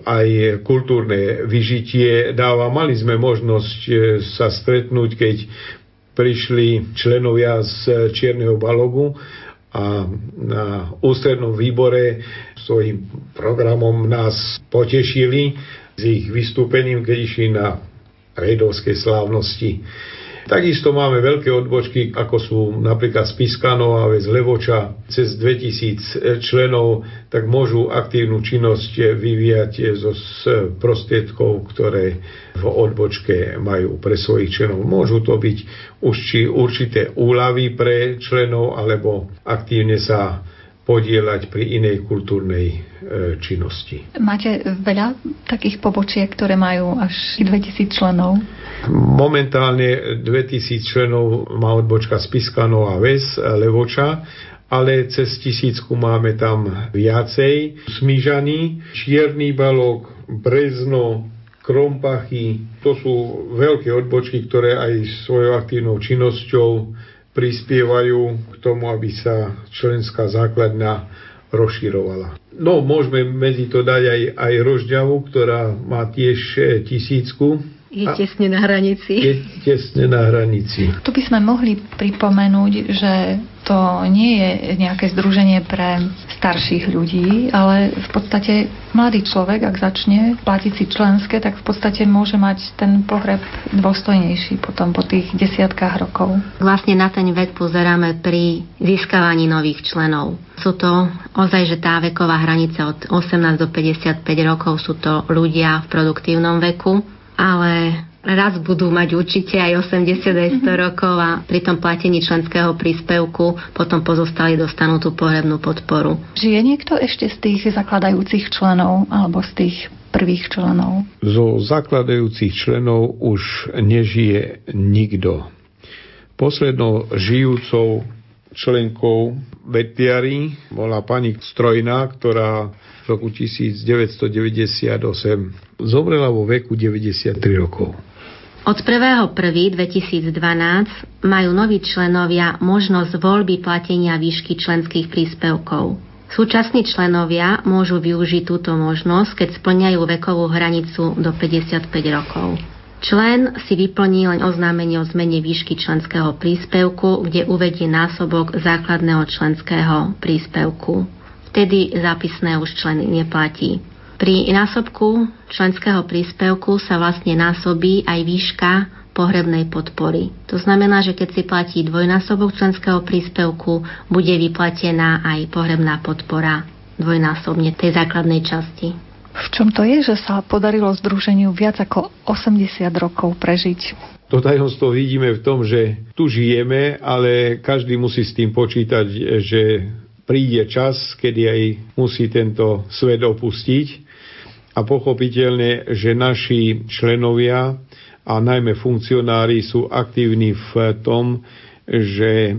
aj kultúrne vyžitie dáva. Mali sme možnosť e, sa stretnúť, keď prišli členovia z Čierneho balogu a na ústrednom výbore svojim programom nás potešili s ich vystúpením, keď išli na rejdovskej slávnosti Takisto máme veľké odbočky, ako sú napríklad Spiskanov a Väz Levoča, cez 2000 členov, tak môžu aktívnu činnosť vyvíjať zo prostriedkov, ktoré v odbočke majú pre svojich členov. Môžu to byť už či určité úlavy pre členov, alebo aktívne sa podielať pri inej kultúrnej e, činnosti.
Máte veľa takých pobočiek, ktoré majú až 2000 členov?
Momentálne 2000 členov má odbočka Spiskano a Ves, Levoča, ale cez tisícku máme tam viacej. Smížaný, Čierny balok, Brezno, Krompachy, to sú veľké odbočky, ktoré aj svojou aktívnou činnosťou prispievajú k tomu, aby sa členská základňa rozširovala. No, môžeme medzi to dať aj, aj Rožďavu, ktorá má tiež tisícku,
je tesne na hranici.
Je tesne na hranici.
Tu by sme mohli pripomenúť, že to nie je nejaké združenie pre starších ľudí, ale v podstate mladý človek, ak začne platiť si členské, tak v podstate môže mať ten pohreb dôstojnejší potom po tých desiatkách rokov.
Vlastne na ten vek pozeráme pri získavaní nových členov. Sú to ozaj, že tá veková hranica od 18 do 55 rokov sú to ľudia v produktívnom veku, ale raz budú mať určite aj 80 aj 100 rokov a pri tom platení členského príspevku potom pozostali dostanú tú pohrebnú podporu.
Žije niekto ešte z tých zakladajúcich členov alebo z tých prvých členov?
Zo zakladajúcich členov už nežije nikto. Poslednou žijúcou členkou Betiary bola pani Strojná, ktorá roku 1998 zomrela vo veku 93 rokov.
Od 1.1.2012 majú noví členovia možnosť voľby platenia výšky členských príspevkov. Súčasní členovia môžu využiť túto možnosť, keď splňajú vekovú hranicu do 55 rokov. Člen si vyplní len oznámenie o zmene výšky členského príspevku, kde uvedie násobok základného členského príspevku. Vtedy zápisné už členy neplatí. Pri násobku členského príspevku sa vlastne násobí aj výška pohrebnej podpory. To znamená, že keď si platí dvojnásobok členského príspevku, bude vyplatená aj pohrebná podpora dvojnásobne tej základnej časti.
V čom to je, že sa podarilo združeniu viac ako 80 rokov prežiť?
To tajomstvo vidíme v tom, že tu žijeme, ale každý musí s tým počítať, že príde čas, kedy aj musí tento svet opustiť. A pochopiteľne, že naši členovia a najmä funkcionári sú aktívni v tom, že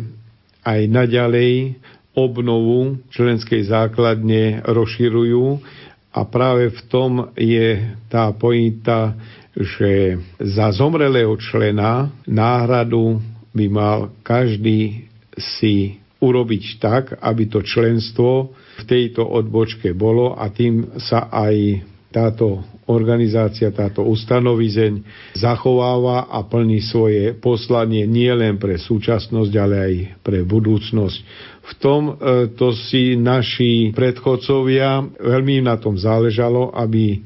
aj naďalej obnovu členskej základne rozširujú. A práve v tom je tá pointa, že za zomrelého člena náhradu by mal každý si urobiť tak, aby to členstvo v tejto odbočke bolo a tým sa aj táto organizácia, táto ustanovizeň zachováva a plní svoje poslanie nielen pre súčasnosť, ale aj pre budúcnosť. V tom e, to si naši predchodcovia veľmi na tom záležalo, aby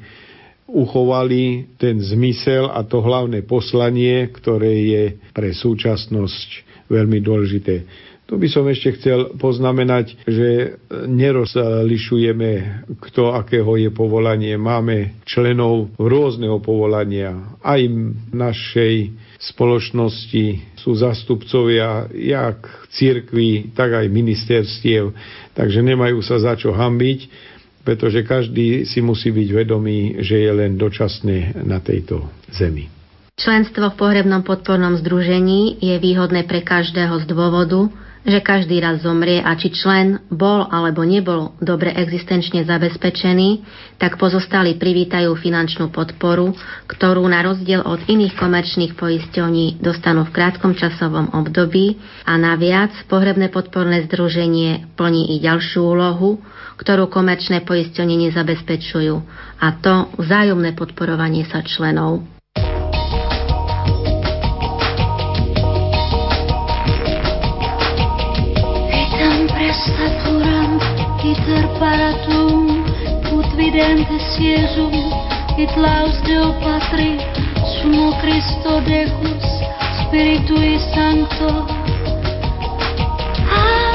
uchovali ten zmysel a to hlavné poslanie, ktoré je pre súčasnosť veľmi dôležité. Tu by som ešte chcel poznamenať, že nerozlišujeme, kto akého je povolanie. Máme členov rôzneho povolania. Aj v našej spoločnosti sú zastupcovia jak cirkvi, tak aj ministerstiev, takže nemajú sa za čo hambiť, pretože každý si musí byť vedomý, že je len dočasne na tejto zemi.
Členstvo v pohrebnom podpornom združení je výhodné pre každého z dôvodu, že každý raz zomrie a či člen bol alebo nebol dobre existenčne zabezpečený, tak pozostali privítajú finančnú podporu, ktorú na rozdiel od iných komerčných poisťovní dostanú v krátkom časovom období a naviac pohrebné podporné združenie plní i ďalšiu úlohu, ktorú komerčné poisťovne nezabezpečujú, a to vzájomné podporovanie sa členov.
Saturant iter paratum ut videntes Iesum it laus Deo Patri sumo Christo Decus Spiritui Sancto, Agnus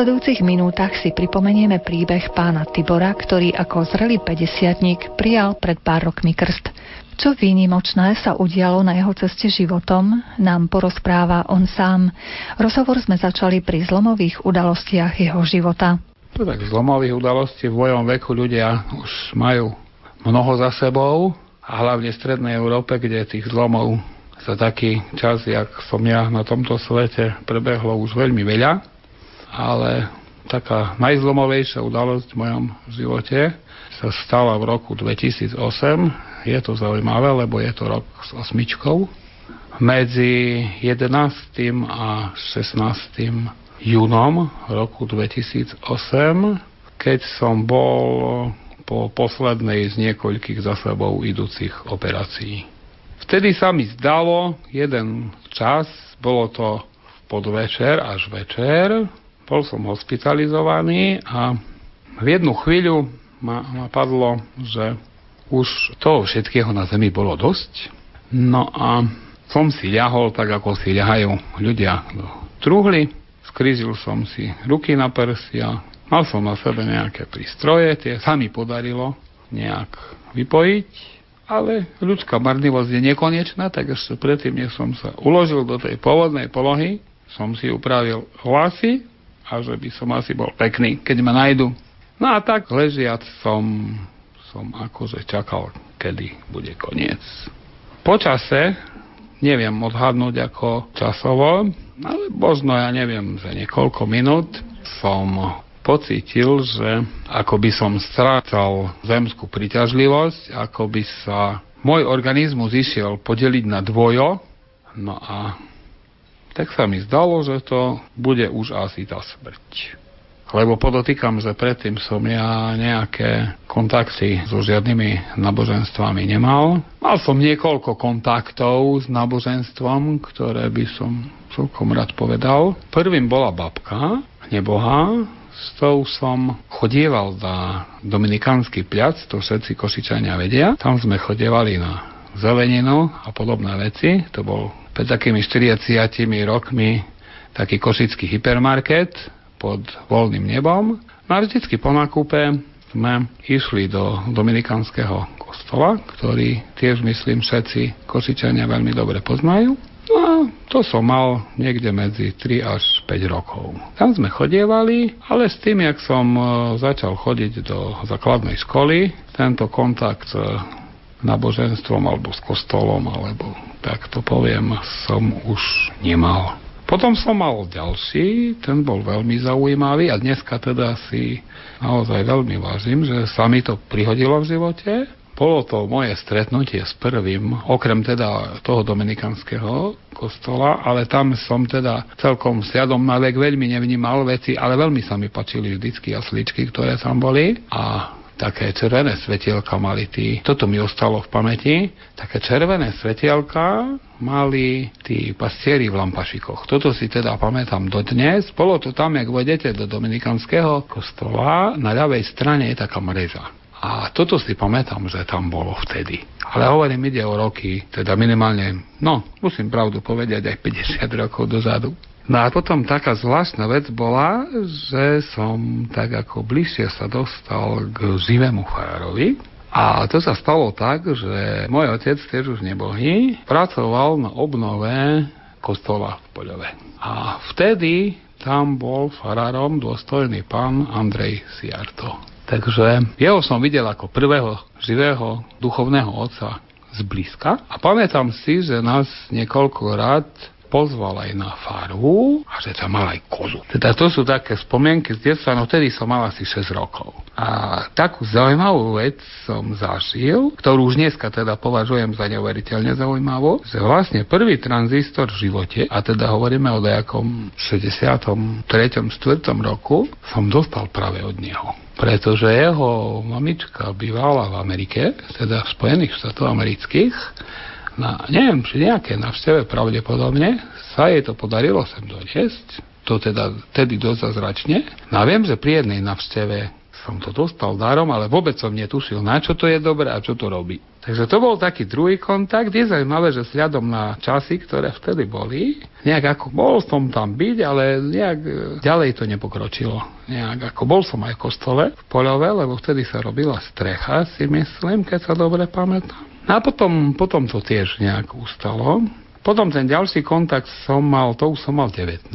nasledujúcich minútach si pripomenieme príbeh pána Tibora, ktorý ako zrelý 50 prijal pred pár rokmi krst. Čo výnimočné sa udialo na jeho ceste životom, nám porozpráva on sám. Rozhovor sme začali pri zlomových udalostiach jeho života.
To tak zlomových udalostí v mojom veku ľudia už majú mnoho za sebou a hlavne v Strednej Európe, kde tých zlomov za taký čas, jak som ja na tomto svete, prebehlo už veľmi veľa, ale taká najzlomovejšia udalosť v mojom živote sa stala v roku 2008. Je to zaujímavé, lebo je to rok s osmičkou. Medzi 11. a 16. júnom roku 2008, keď som bol po poslednej z niekoľkých za sebou idúcich operácií. Vtedy sa mi zdalo jeden čas, bolo to podvečer až večer, bol som hospitalizovaný a v jednu chvíľu ma, ma padlo, že už toho všetkého na zemi bolo dosť. No a som si ľahol tak, ako si ľahajú ľudia do truhly. Skrížil som si ruky na prsia, mal som na sebe nejaké prístroje, tie sa mi podarilo nejak vypojiť, ale ľudská marnivosť je nekonečná, tak ešte predtým, než som sa uložil do tej pôvodnej polohy, som si upravil hlasy a že by som asi bol pekný, keď ma nájdu. No a tak ležiac som, som akože čakal, kedy bude koniec. Počase, neviem odhadnúť ako časovo, ale možno, ja neviem, za niekoľko minút som pocítil, že ako by som strácal zemskú príťažlivosť, ako by sa môj organizmus išiel podeliť na dvojo, no a tak sa mi zdalo, že to bude už asi tá smrť. Lebo podotýkam, že predtým som ja nejaké kontakty so žiadnymi náboženstvami nemal. Mal som niekoľko kontaktov s náboženstvom, ktoré by som celkom rád povedal. Prvým bola babka, neboha, s tou som chodieval na Dominikánsky pliac, to všetci košičania vedia. Tam sme chodievali na zeleninu a podobné veci. To bol pred takými 40 rokmi taký košický hypermarket, pod voľným nebom. No a vždycky po nákupe sme išli do Dominikanského kostola, ktorý tiež myslím všetci Košičania veľmi dobre poznajú. No a to som mal niekde medzi 3 až 5 rokov. Tam sme chodievali, ale s tým, jak som e, začal chodiť do základnej školy, tento kontakt s náboženstvom alebo s kostolom, alebo tak to poviem, som už nemal. Potom som mal ďalší, ten bol veľmi zaujímavý a dneska teda si naozaj veľmi vážim, že sa mi to prihodilo v živote. Bolo to moje stretnutie s prvým, okrem teda toho dominikanského kostola, ale tam som teda celkom sliadom na vek veľmi nevnímal veci, ale veľmi sa mi pačili vždycky jasličky, ktoré tam boli a také červené svetielka mali tí, toto mi ostalo v pamäti, také červené svetielka mali tí pastieri v lampašikoch. Toto si teda pamätám dodnes. Bolo to tam, jak vedete do Dominikanského kostola, na ľavej strane je taká mreža. A toto si pamätám, že tam bolo vtedy. Ale hovorím, ide o roky, teda minimálne, no, musím pravdu povedať, aj 50 rokov dozadu. No a potom taká zvláštna vec bola, že som tak ako bližšie sa dostal k živému fajárovi. A to sa stalo tak, že môj otec, tiež už nebohý, pracoval na obnove kostola v Poľove. A vtedy tam bol farárom dôstojný pán Andrej Siarto. Takže jeho som videl ako prvého živého duchovného otca zblízka a pamätám si, že nás niekoľko rád pozval aj na farhu a že tam mal aj kozu. Teda to sú také spomienky z detstva, no vtedy som mal asi 6 rokov. A takú zaujímavú vec som zažil, ktorú už dneska teda považujem za neuveriteľne zaujímavú, že vlastne prvý tranzistor v živote, a teda hovoríme o nejakom 63. 4. roku, som dostal práve od neho pretože jeho mamička bývala v Amerike, teda v Spojených štátoch amerických na, neviem, či nejaké navšteve pravdepodobne sa jej to podarilo sem doniesť, to teda tedy dosť zazračne. No a viem, že pri jednej navšteve som to dostal darom, ale vôbec som netušil, na čo to je dobré a čo to robí. Takže to bol taký druhý kontakt. Je zaujímavé, že sľadom na časy, ktoré vtedy boli, nejak ako bol som tam byť, ale nejak e, ďalej to nepokročilo. Nejak ako bol som aj v kostole v Poľove, lebo vtedy sa robila strecha, si myslím, keď sa dobre pamätám. A potom, potom to tiež nejak ustalo. Potom ten ďalší kontakt som mal, to už som mal 19.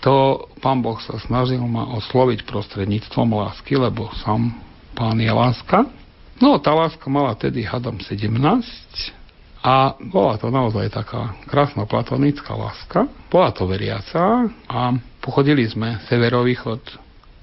To pán Boh sa snažil ma osloviť prostredníctvom lásky, lebo sám pán je láska. No, tá láska mala tedy hadom 17 a bola to naozaj taká krásna platonická láska. Bola to veriaca a pochodili sme severovýchod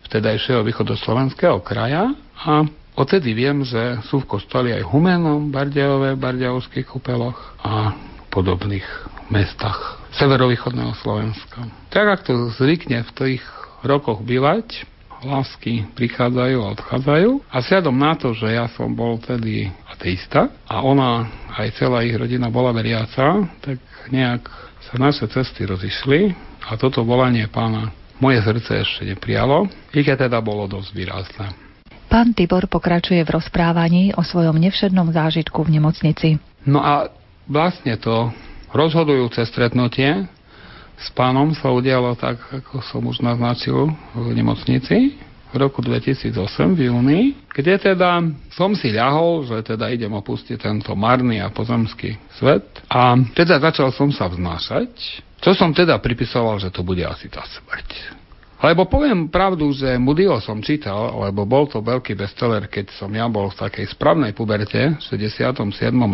vtedajšieho východoslovenského kraja a Odtedy viem, že sú v kostoli aj Humenom, Bardejové, Bardejovských kupeloch a podobných mestách severovýchodného Slovenska. Tak ako to zvykne v tých rokoch bývať, lásky prichádzajú a odchádzajú. A siadom na to, že ja som bol tedy ateista a ona, aj celá ich rodina bola veriaca, tak nejak sa naše cesty rozišli a toto volanie pána moje srdce ešte neprijalo, i keď teda bolo dosť výrazné.
Pán Tibor pokračuje v rozprávaní o svojom nevšednom zážitku v nemocnici.
No a vlastne to rozhodujúce stretnutie s pánom sa udialo tak, ako som už naznačil v nemocnici v roku 2008 v júni, kde teda som si ľahol, že teda idem opustiť tento marný a pozemský svet a teda začal som sa vznášať, čo som teda pripisoval, že to bude asi tá smrť. Lebo poviem pravdu, že Moodyho som čítal, lebo bol to veľký bestseller, keď som ja bol v takej správnej puberte v 67.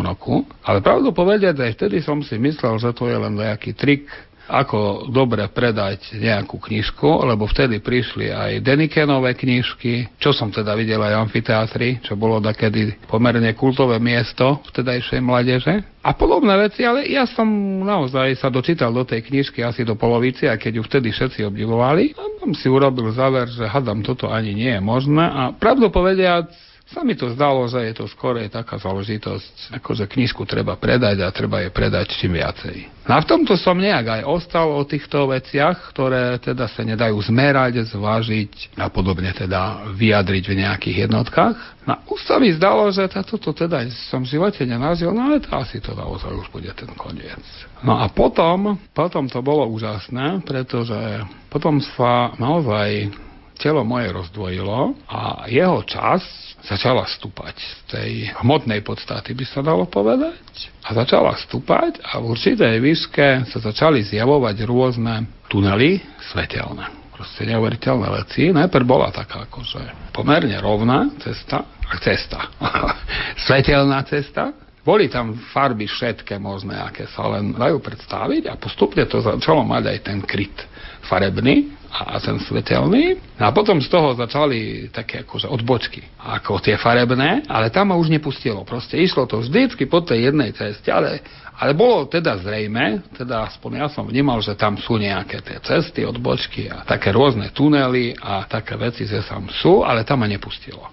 roku. Ale pravdu povedať, aj vtedy som si myslel, že to je len nejaký trik ako dobre predať nejakú knižku, lebo vtedy prišli aj Denikenové knižky, čo som teda videl aj v amfiteátri, čo bolo takedy pomerne kultové miesto vtedajšej mládeže. A podobné veci, ale ja som naozaj sa dočítal do tej knižky asi do polovici, a keď ju vtedy všetci obdivovali, a tam si urobil záver, že hadam, toto ani nie je možné. A pravdu povediac, sa mi to zdalo, že je to skôr taká záležitosť, ako že knižku treba predať a treba je predať čím viacej. A v tomto som nejak aj ostal o týchto veciach, ktoré teda sa nedajú zmerať, zvážiť a podobne teda vyjadriť v nejakých jednotkách. No už sa mi zdalo, že toto teda som v živote nenažil, no ale to asi to naozaj už bude ten koniec. No a potom, potom to bolo úžasné, pretože potom sa naozaj telo moje rozdvojilo a jeho časť začala stúpať z tej hmotnej podstaty, by sa dalo povedať. A začala stúpať a v určitej výške sa začali zjavovať rôzne tunely svetelné. Proste neuveriteľné veci. Najprv bola taká akože pomerne rovná cesta, a cesta, svetelná cesta, boli tam farby všetké možné, aké sa len dajú predstaviť a postupne to začalo mať aj ten kryt farebný a ten svetelný. A potom z toho začali také akože odbočky, ako tie farebné, ale tam ma už nepustilo. Proste išlo to vždycky po tej jednej ceste, ale, ale bolo teda zrejme, teda aspoň ja som vnímal, že tam sú nejaké tie cesty, odbočky a také rôzne tunely a také veci, že tam sú, ale tam ma nepustilo.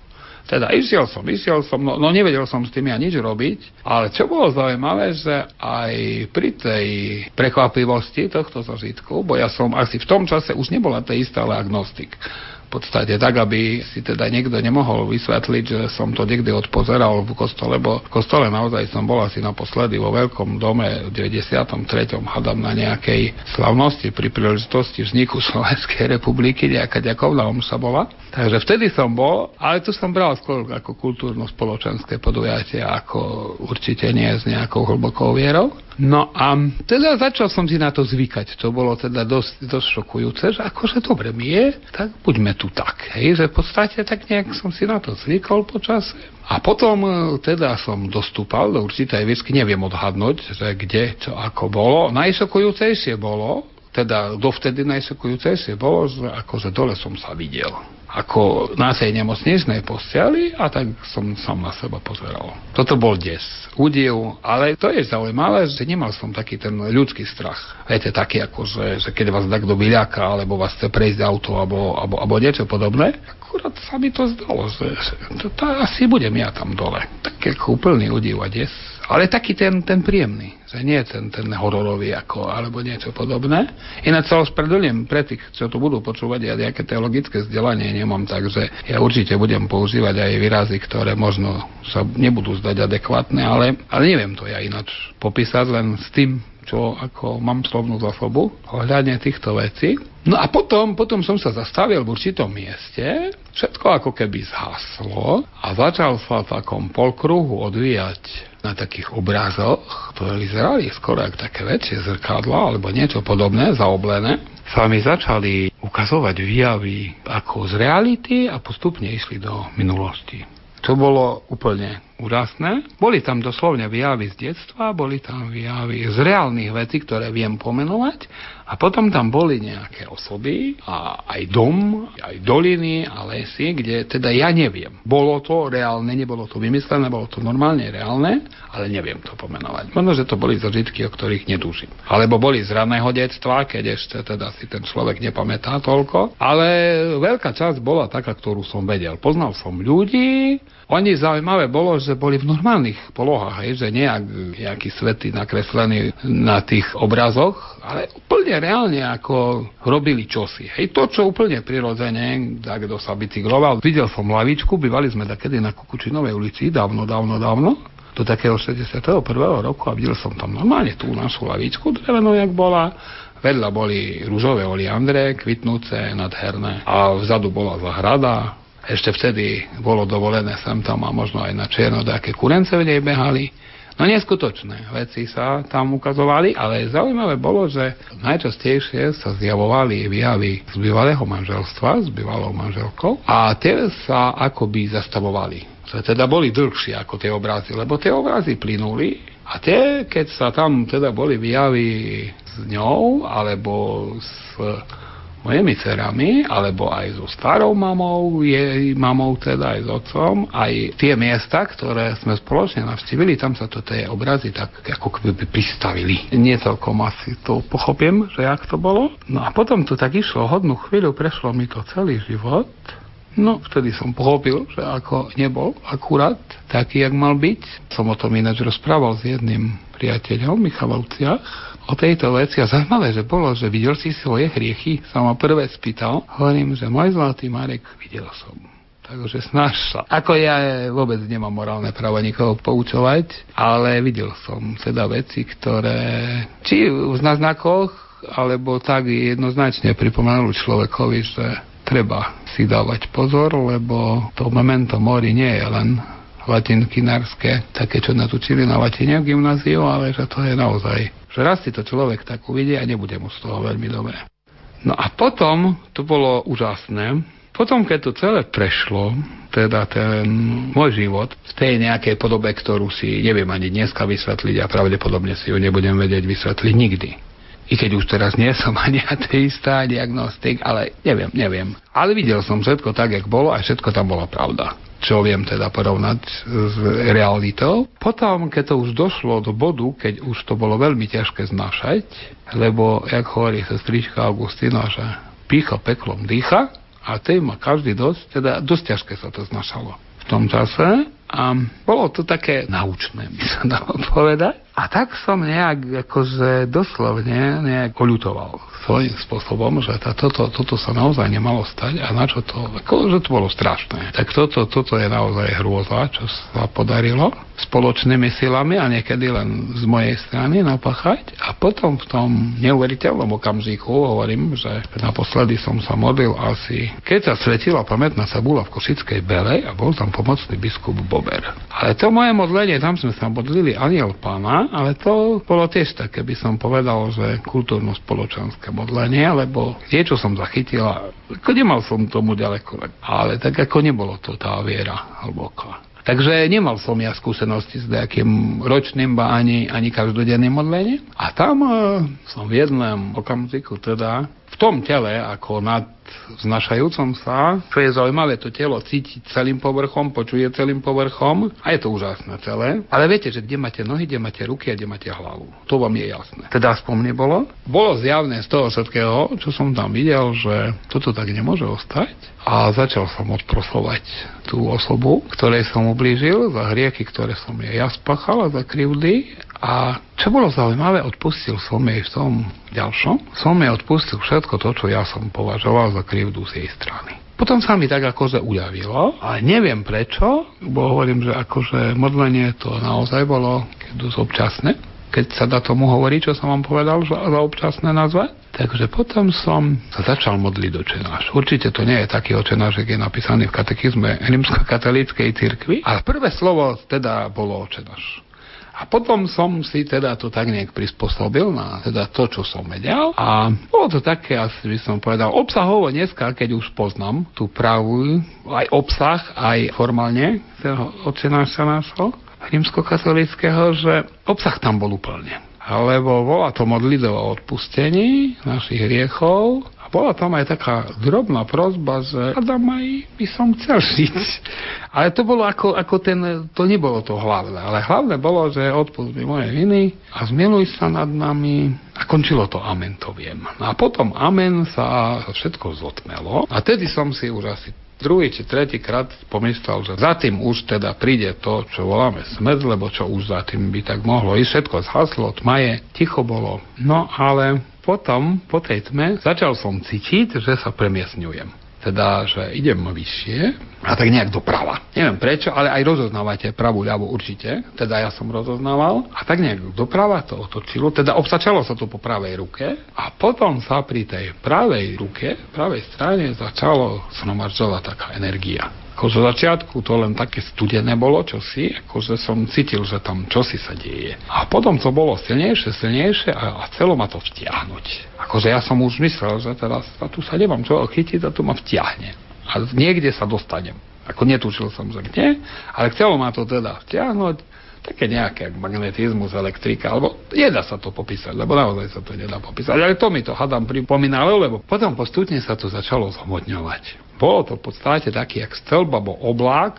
Teda išiel som, išiel som, no, no nevedel som s tým ja nič robiť, ale čo bolo zaujímavé, že aj pri tej prekvapivosti tohto zažitku, bo ja som asi v tom čase už nebol ateista, ale agnostik podstate tak, aby si teda niekto nemohol vysvetliť, že som to niekde odpozeral v kostole, lebo v kostole naozaj som bol asi naposledy vo veľkom dome v 93. hadam na nejakej slavnosti pri príležitosti vzniku Slovenskej republiky, nejaká ďakovná omša bola. Takže vtedy som bol, ale tu som bral skôr ako kultúrno-spoločenské podujatie, ako určite nie s nejakou hlbokou vierou. No a teda začal som si na to zvykať. To bolo teda dosť, dosť šokujúce, že akože dobre mi je, tak buďme tu tak. Hej, že v podstate tak nejak som si na to zvykol počas. A potom e, teda som dostúpal do určitej výšky, neviem odhadnúť, že kde, čo, ako bolo. Najšokujúcejšie bolo, teda dovtedy najšokujúcejšie bolo, že akože dole som sa videl ako na tej nemocničnej posteli a tak som sám na seba pozeral. Toto bol des, údiv, ale to je zaujímavé, že nemal som taký ten ľudský strach. Viete, taký ako, že, že keď vás takto vyľaká, alebo vás chce prejsť auto, alebo, alebo, alebo niečo podobné, akurát sa mi to zdalo, že, že to, to asi budem ja tam dole. Tak ako úplný údiv a des ale taký ten, ten príjemný, že nie ten, ten hororový ako, alebo niečo podobné. Ináč sa ospravedlňujem pre tých, čo to budú počúvať, ja nejaké teologické vzdelanie nemám, takže ja určite budem používať aj výrazy, ktoré možno sa nebudú zdať adekvátne, ale, ale neviem to ja ináč popísať len s tým, čo ako mám slovnú zásobu ohľadne týchto vecí. No a potom, potom som sa zastavil v určitom mieste, všetko ako keby zhaslo a začal sa v takom polkruhu odvíjať na takých obrazoch, ktoré vyzerali skoro ako také väčšie zrkadla alebo niečo podobné, zaoblené, sa mi začali ukazovať výjavy ako z reality a postupne išli do minulosti. To bolo úplne úžasné. Boli tam doslovne výjavy z detstva, boli tam výjavy z reálnych vecí, ktoré viem pomenovať a potom tam boli nejaké osoby a aj dom, aj doliny a lesy, kde teda ja neviem. Bolo to reálne, nebolo to vymyslené, bolo to normálne reálne, ale neviem to pomenovať. Možno, že to boli zažitky, o ktorých nedúžim. Alebo boli z raného detstva, keď ešte teda si ten človek nepamätá toľko. Ale veľká časť bola taká, ktorú som vedel. Poznal som ľudí, oni zaujímavé bolo, že boli v normálnych polohách, hej, že nejak nejaký svety nakreslený na tých obrazoch, ale úplne reálne ako robili čosi. Hej, to, čo úplne prirodzene, tak kto sa bicykloval. Videl som lavičku, bývali sme takedy na Kukučinovej ulici, dávno, dávno, dávno do takého 61. roku a videl som tam normálne tú našu lavičku drevenú, jak bola. Vedľa boli rúžové oliandre, kvitnúce, nadherné a vzadu bola zahrada, ešte vtedy bolo dovolené sem tam a možno aj na čierno také kurence v nej behali. No neskutočné veci sa tam ukazovali, ale zaujímavé bolo, že najčastejšie sa zjavovali výjavy z bývalého manželstva, s bývalou manželkou a tie sa akoby zastavovali. Teda boli dlhšie ako tie obrazy, lebo tie obrazy plynuli a tie, keď sa tam teda boli výjavy s ňou, alebo s mojimi cerami, alebo aj so starou mamou, jej mamou teda aj s otcom, aj tie miesta, ktoré sme spoločne navštívili, tam sa to tie obrazy tak ako keby pristavili. Nie celkom asi to pochopím, že jak to bolo. No a potom to tak išlo hodnú chvíľu, prešlo mi to celý život. No, vtedy som pochopil, že ako nebol akurát taký, jak mal byť. Som o tom ináč rozprával s jedným priateľom Michalovciach o tejto veci a zaujímavé, že bolo, že videl si svoje hriechy, sa ma prvé spýtal. Hovorím, že môj zlatý Marek, videl som. Takže snaž. Ako ja vôbec nemám morálne právo nikoho poučovať, ale videl som teda veci, ktoré či v náznakoch, alebo tak jednoznačne pripomenul človekovi, že treba si dávať pozor, lebo to memento mori nie je len latinkinárske, také, čo nás učili na latine v gymnáziu, ale že to je naozaj, že raz si to človek tak uvidí a nebude mu z toho veľmi dobre. No a potom to bolo úžasné, potom, keď to celé prešlo, teda ten môj život v tej nejakej podobe, ktorú si neviem ani dneska vysvetliť a pravdepodobne si ju nebudem vedieť vysvetliť nikdy. I keď už teraz nie som ani ateista, diagnostik, ale neviem, neviem. Ale videl som všetko tak, jak bolo a všetko tam bola pravda čo viem teda porovnať s realitou. Potom, keď to už došlo do bodu, keď už to bolo veľmi ťažké znášať, lebo, jak hovorí sestrička Augustina, že pícha peklom dýcha, a tej má každý dosť, teda dosť ťažké sa to znašalo v tom čase a bolo to také naučné, by sa dalo povedať. A tak som nejak akože doslovne nejak oľutoval svojím spôsobom, že tá, toto, toto sa naozaj nemalo stať a na čo to, ako, že to bolo strašné. Tak toto, toto je naozaj hrôza, čo sa podarilo spoločnými silami a niekedy len z mojej strany napachať a potom v tom neuveriteľnom okamžiku hovorím, že naposledy som sa modlil asi, keď sa svetila pamätná sabula v Košickej Belej a bol tam pomocný biskup Bober. Ale to moje modlenie, tam sme sa modlili aniel pána, ale to bolo tiež také, by som povedal, že kultúrno-spoločenské modlenie, lebo niečo som zachytila, ako nemal som tomu ďaleko, ale tak ako nebolo to tá viera hlboká. Takže nemal som ja skúsenosti s nejakým ročným, ba ani, ani každodenným modlením. A tam e, som v jednom okamžiku teda v tom tele, ako nad znašajúcom sa, čo je zaujímavé, to telo cíti celým povrchom, počuje celým povrchom a je to úžasné celé. Ale viete, že kde máte nohy, kde máte ruky a kde máte hlavu. To vám je jasné. Teda aspoň nebolo. Bolo zjavné z toho všetkého, čo som tam videl, že toto tak nemôže ostať a začal som odprosovať tú osobu, ktorej som ublížil za hriechy, ktoré som jej ja spáchal a za krivdy a čo bolo zaujímavé, odpustil som jej v tom ďalšom. Som jej odpustil všetko to, čo ja som považoval za krivdu z jej strany. Potom sa mi tak akože uľavilo, ale neviem prečo, bo hovorím, že akože modlenie to naozaj bolo dosť občasné, keď sa dá tomu hovoriť, čo som vám povedal, že za občasné nazvať. Takže potom som sa začal modliť do čenáš. Určite to nie je taký očenáš, je napísaný v katechizme rímsko-katolíckej cirkvi, ale prvé slovo teda bolo očenáš. A potom som si teda to tak nejak prispôsobil na teda to, čo som vedel. A bolo to také, asi by som povedal, obsahovo dneska, keď už poznám tú pravú, aj obsah, aj formálne odčenáša nášho rímskokatolického, že obsah tam bol úplne. Lebo bola to modlitba o odpustení našich hriechov bola tam aj taká drobná prozba, že Adam aj by som chcel žiť. Ale to bolo ako, ako ten, to nebolo to hlavné. Ale hlavné bolo, že odpust mi moje viny a zmiluj sa nad nami. A končilo to amen, to viem. A potom amen sa všetko zotmelo. A tedy som si už asi druhý či tretí krát pomyslel, že za tým už teda príde to, čo voláme smrť, lebo čo už za tým by tak mohlo ísť. Všetko zhaslo, tma je, ticho bolo. No ale potom, po tej tme, začal som cítiť, že sa premiesňujem. Teda, že idem vyššie a tak nejak doprava. Neviem prečo, ale aj rozoznávate pravú, ľavú určite. Teda ja som rozoznával a tak nejak doprava to otočilo. Teda obsačalo sa to po pravej ruke a potom sa pri tej pravej ruke, pravej strane začalo zhromažďovať taká energia ako zo začiatku to len také studené bolo čosi, akože som cítil, že tam čosi sa deje. A potom to bolo silnejšie, silnejšie a, a celo ma to vtiahnuť. Akože ja som už myslel, že teraz a tu sa nemám čo chytiť a tu ma vtiahne. A niekde sa dostanem. Ako netušil som, že kde, ale chcelo ma to teda vtiahnuť také nejaké magnetizmus, elektrika, alebo nedá sa to popísať, lebo naozaj sa to nedá popísať. Ale to mi to hadám pripomínalo, lebo potom postupne sa to začalo zhmotňovať. Bolo to v podstate taký jak stelba, alebo oblák,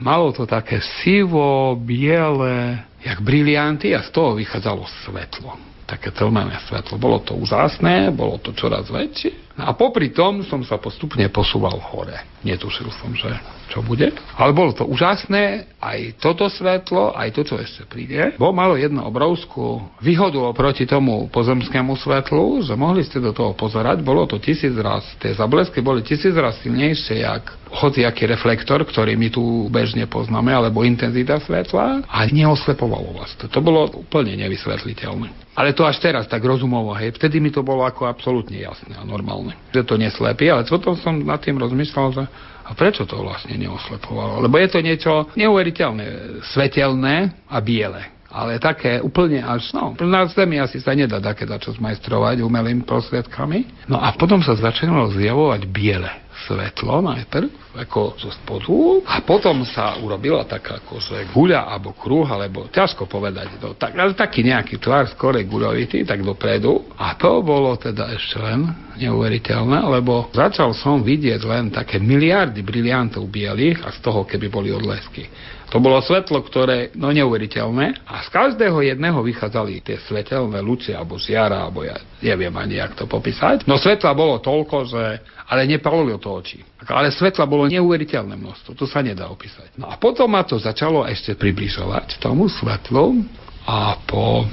malo to také sivo, biele, jak brilianty a z toho vychádzalo svetlo také tlmené svetlo. Bolo to úžasné, bolo to čoraz väčšie. A popri tom som sa postupne posúval hore. Netušil som, že čo bude. Ale bolo to úžasné, aj toto svetlo, aj to, čo ešte príde. Bo malo jednu obrovskú výhodu oproti tomu pozemskému svetlu, že mohli ste do toho pozerať. Bolo to tisíc raz, tie zablesky boli tisíc raz silnejšie, jak hociaký reflektor, ktorý my tu bežne poznáme, alebo intenzita svetla a neoslepovalo vás to. To bolo úplne nevysvetliteľné. Ale to až teraz, tak rozumovo, hej. Vtedy mi to bolo ako absolútne jasné a normálne. Že to neslepí, ale potom som nad tým rozmýšľal, že a prečo to vlastne neoslepovalo? Lebo je to niečo neuveriteľné, svetelné a biele ale také úplne až, no, na Zemi asi sa nedá také čo zmajstrovať umelými prostriedkami. No a potom sa začalo zjavovať biele svetlo najprv, ako zo spodu, a potom sa urobila taká akože guľa alebo kruh, alebo ťažko povedať, to, tak, ale taký nejaký tvar skore guľovitý, tak dopredu. A to bolo teda ešte len neuveriteľné, lebo začal som vidieť len také miliardy briliantov bielých a z toho keby boli odlesky. To bolo svetlo, ktoré, no neuveriteľné, a z každého jedného vychádzali tie svetelné luce, alebo žiara, alebo ja neviem ani, jak to popísať. No svetla bolo toľko, že ale nepalilo to oči. Ale svetla bolo neuveriteľné množstvo, to sa nedá opísať. No a potom ma to začalo ešte približovať tomu svetlu a po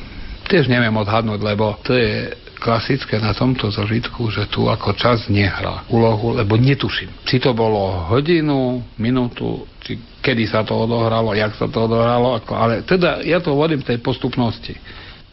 tiež neviem odhadnúť, lebo to je klasické na tomto zažitku, že tu ako čas nehrá úlohu, lebo netuším, či to bolo hodinu, minútu, či kedy sa to odohralo, jak sa to odohralo, ako, ale teda ja to hovorím tej postupnosti.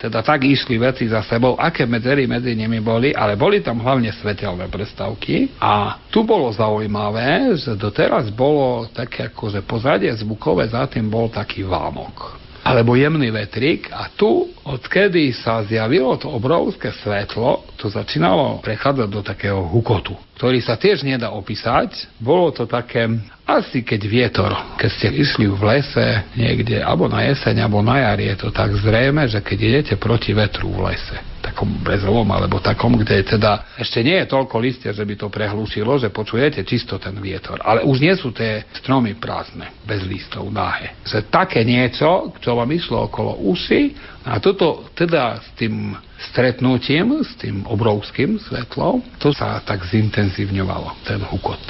Teda tak išli veci za sebou, aké medzery medzi nimi boli, ale boli tam hlavne svetelné prestavky. A tu bolo zaujímavé, že doteraz bolo také ako, že pozadie zvukové za tým bol taký vámok alebo jemný vetrik a tu, odkedy sa zjavilo to obrovské svetlo, to začínalo prechádzať do takého hukotu, ktorý sa tiež nedá opísať. Bolo to také, asi keď vietor, keď ste išli v lese niekde, alebo na jeseň, alebo na jar, je to tak zrejme, že keď idete proti vetru v lese, takom brezovom, alebo takom, kde teda ešte nie je toľko listia, že by to prehlušilo, že počujete čisto ten vietor. Ale už nie sú tie stromy prázdne, bez listov, náhe. Že také niečo, čo vám išlo okolo uši, a toto teda s tým stretnutím, s tým obrovským svetlom, to sa tak zintenzívňovalo, ten hukot.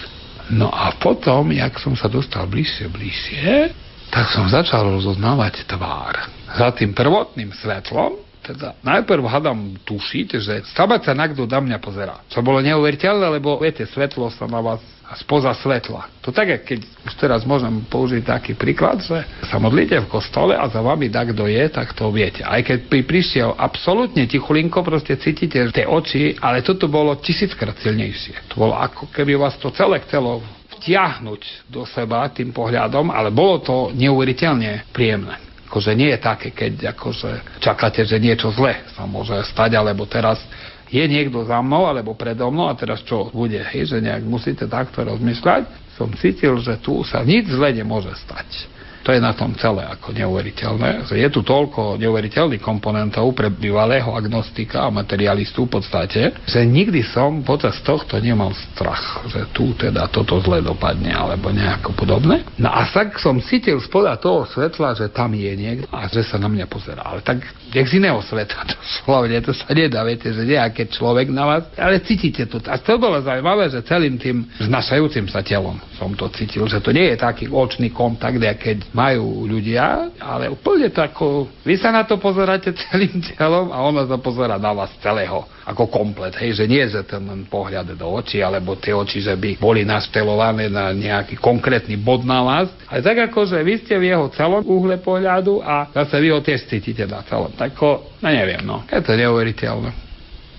No a potom, jak som sa dostal bližšie, bližšie, tak som začal rozoznávať tvár. Za tým prvotným svetlom teda najprv hadam tušiť, že stavať sa nakto na mňa pozera. Čo bolo neuveriteľné, lebo viete, svetlo sa na vás spoza svetla. To tak, keď už teraz môžem použiť taký príklad, že sa modlíte v kostole a za vami tak, kto je, tak to viete. Aj keď pri prišiel absolútne tichulinko, proste cítite tie oči, ale toto bolo tisíckrát silnejšie. To bolo ako keby vás to celé chcelo vtiahnuť do seba tým pohľadom, ale bolo to neuveriteľne príjemné akože nie je také, keď akože čakáte, že niečo zle sa môže stať, alebo teraz je niekto za mnou alebo predo mnou a teraz čo bude, hej, že nejak musíte takto rozmýšľať, som cítil, že tu sa nič zle nemôže stať. To je na tom celé ako neuveriteľné. Je tu toľko neuveriteľných komponentov pre bývalého agnostika a materialistu v podstate, že nikdy som počas tohto nemal strach, že tu teda toto zle dopadne alebo nejako podobné. No a tak som cítil spoda toho svetla, že tam je niekto a že sa na mňa pozerá. Ale tak jak z iného sveta, to slovne, to sa nedá, viete, že nejaký človek na vás, ale cítite to. A to bolo zaujímavé, že celým tým znašajúcim sa telom som to cítil, že to nie je taký očný kontakt, keď majú ľudia, ale úplne to ako, vy sa na to pozeráte celým telom a ona sa pozera na vás celého, ako komplet, hej, že nie je ten pohľad do očí, alebo tie oči, že by boli nastelované na nejaký konkrétny bod na vás, ale tak ako, že vy ste v jeho celom uhle pohľadu a zase vy ho tiež cítite na celom. Tak no neviem, no, je to neuveriteľné.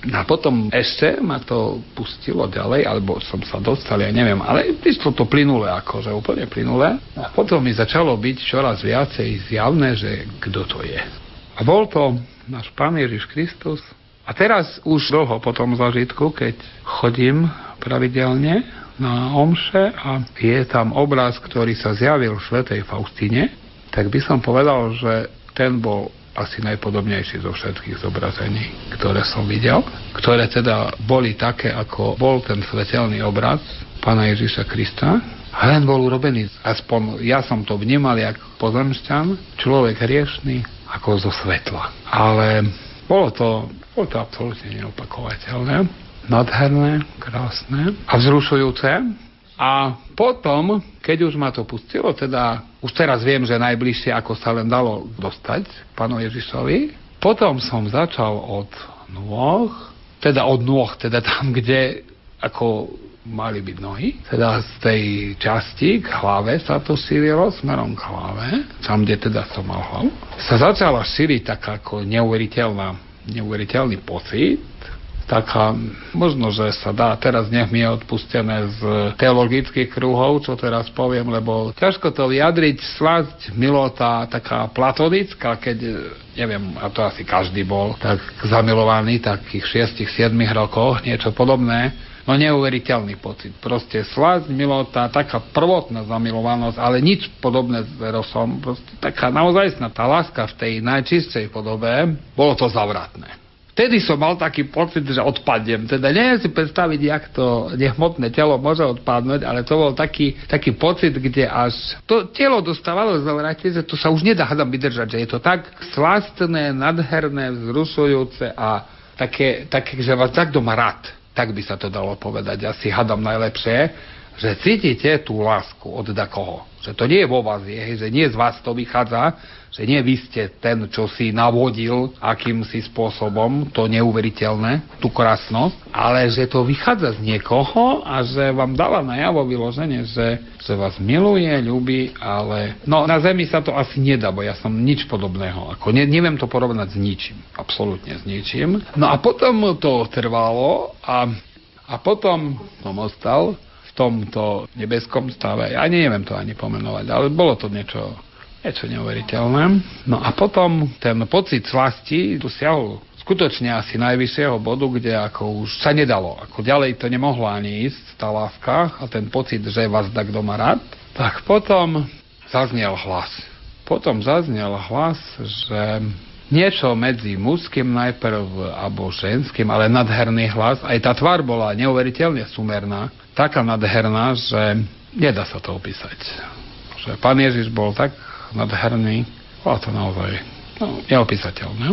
A potom ešte ma to pustilo ďalej, alebo som sa dostal, ja neviem, ale išlo to plynule, akože úplne plynule. A potom mi začalo byť čoraz viacej zjavné, že kto to je. A bol to náš Pán Ježiš Kristus. A teraz už dlho po tom zažitku, keď chodím pravidelne na omše a je tam obraz, ktorý sa zjavil v Svetej Faustine, tak by som povedal, že ten bol asi najpodobnejší zo všetkých zobrazení, ktoré som videl, ktoré teda boli také, ako bol ten svetelný obraz pána Ježiša Krista, len bol urobený, aspoň ja som to vnímal, jak pozemšťan, človek hriešný, ako zo svetla. Ale bolo to, bolo to absolútne neopakovateľné, nádherné, krásne a vzrušujúce. A potom, keď už ma to pustilo, teda už teraz viem, že najbližšie, ako sa len dalo dostať pánu Ježišovi, potom som začal od nôh, teda od nôh, teda tam, kde ako mali byť nohy, teda z tej časti k hlave sa to šírilo smerom k hlave, tam, kde teda som mal hlavu, sa začala šíriť taká ako neuveriteľná, neuveriteľný pocit, taká, možno, že sa dá, teraz nech mi je odpustené z teologických kruhov, čo teraz poviem, lebo ťažko to vyjadriť, slasť, milota, taká platonická, keď, neviem, a to asi každý bol, tak zamilovaný, takých 6-7 rokoch, niečo podobné, No neuveriteľný pocit. Proste slasť, milota, taká prvotná zamilovanosť, ale nič podobné s Erosom. Proste taká naozaj tá láska v tej najčistej podobe, bolo to zavratné. Vtedy som mal taký pocit, že odpadnem. Teda neviem si predstaviť, jak to nehmotné telo môže odpadnúť, ale to bol taký, taký pocit, kde až to telo dostávalo zavrate, že to sa už nedá hádam vydržať, že je to tak slastné, nadherné, vzrušujúce a také, také, že vás tak doma rád. Tak by sa to dalo povedať. Asi hadam najlepšie, že cítite tú lásku od dakoho. Že to nie je vo vás, je, že nie z vás to vychádza, že nie vy ste ten, čo si navodil akýmsi spôsobom to neuveriteľné, tú krásnosť, ale že to vychádza z niekoho a že vám dáva najavo vyloženie, že, že vás miluje, ľubí, ale no na zemi sa to asi nedá, bo ja som nič podobného. Ako ne, neviem to porovnať s ničím. Absolútne s ničím. No a potom to trvalo a, a potom som ostal tomto nebeskom stave. Ja neviem to ani pomenovať, ale bolo to niečo Niečo neuveriteľné. No a potom ten pocit slasti dosiahol skutočne asi najvyššieho bodu, kde ako už sa nedalo. Ako ďalej to nemohlo ani ísť, tá láska a ten pocit, že vás tak doma rád. Tak potom zaznel hlas. Potom zaznel hlas, že niečo medzi mužským najprv alebo ženským, ale nadherný hlas. Aj tá tvár bola neuveriteľne sumerná, taká nadherná, že nedá sa to opísať. Že pán Ježiš bol tak nádherný. Bolo to naozaj no, neopísateľné.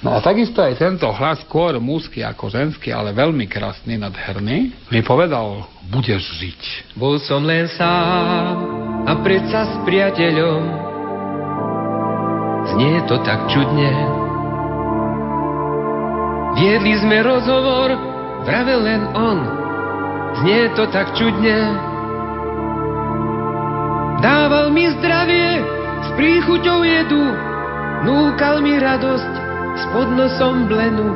No a takisto aj tento hlas, skôr mužský ako ženský, ale veľmi krásny, nadherný, mi povedal, budeš žiť.
Bol som len sám a predsa s priateľom. Znie to tak čudne. Viedli sme rozhovor, vravel len on. Znie to tak čudne. Dával mi zdravie, s príchuťou jedu, núkal mi radosť s podnosom blenu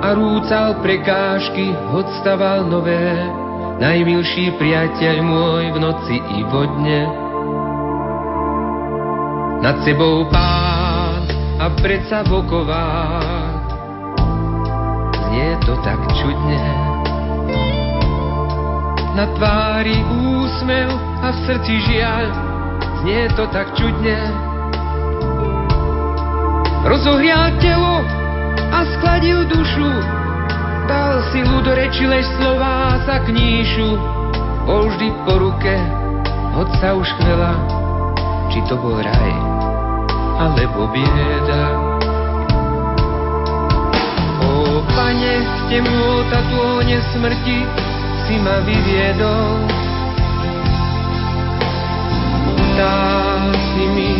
a rúcal prekážky, odstaval nové, najmilší priateľ môj v noci i vodne. Nad sebou pán a predsa voková, znie to tak čudne. Na tvári úsmev a v srdci žiaľ, znie to tak čudne. Rozohrial telo a skladil dušu, dal silu do reči, lež slová sa kníšu. Bol vždy po ruke, hoď sa už chvela, či to bol raj, alebo bieda. O pane, temnota tône smrti, si ma vyviedol, dá si mi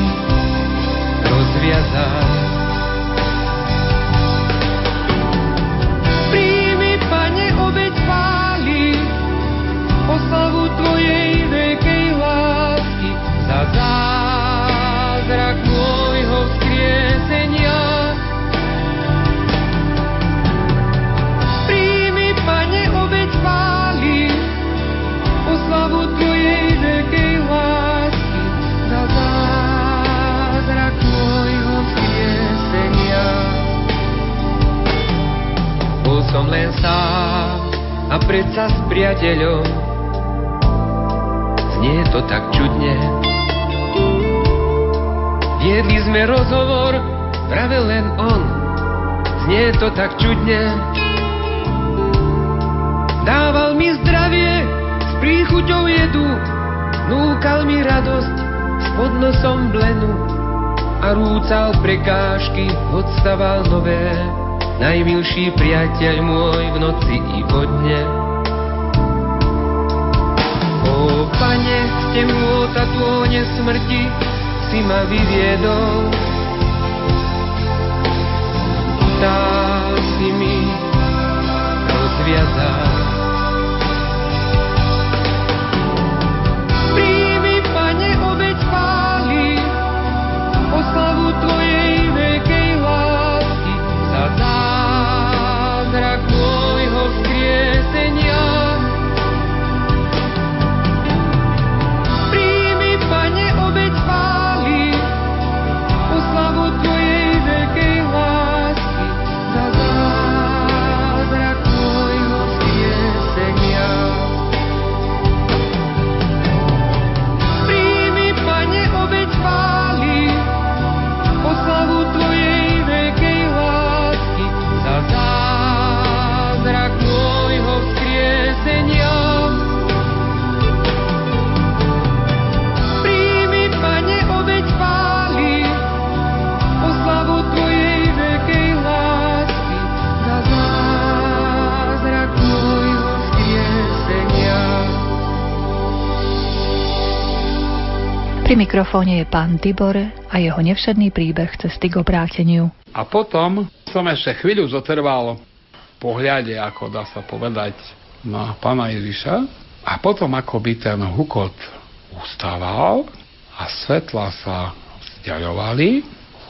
podnosom blenu a rúcal prekážky, odstaval nové. Najmilší priateľ môj v noci i vo dne. O pane, z temnota tône smrti si ma vyviedol. Tá si mi rozviazal.
Mikrofóne je pán Tibor a jeho nevšedný príbeh cesty k obráteniu.
A potom som ešte chvíľu zotrval v pohľade, ako dá sa povedať, na pána Ježiša. A potom ako by ten hukot ustával a svetla sa vzdialovali,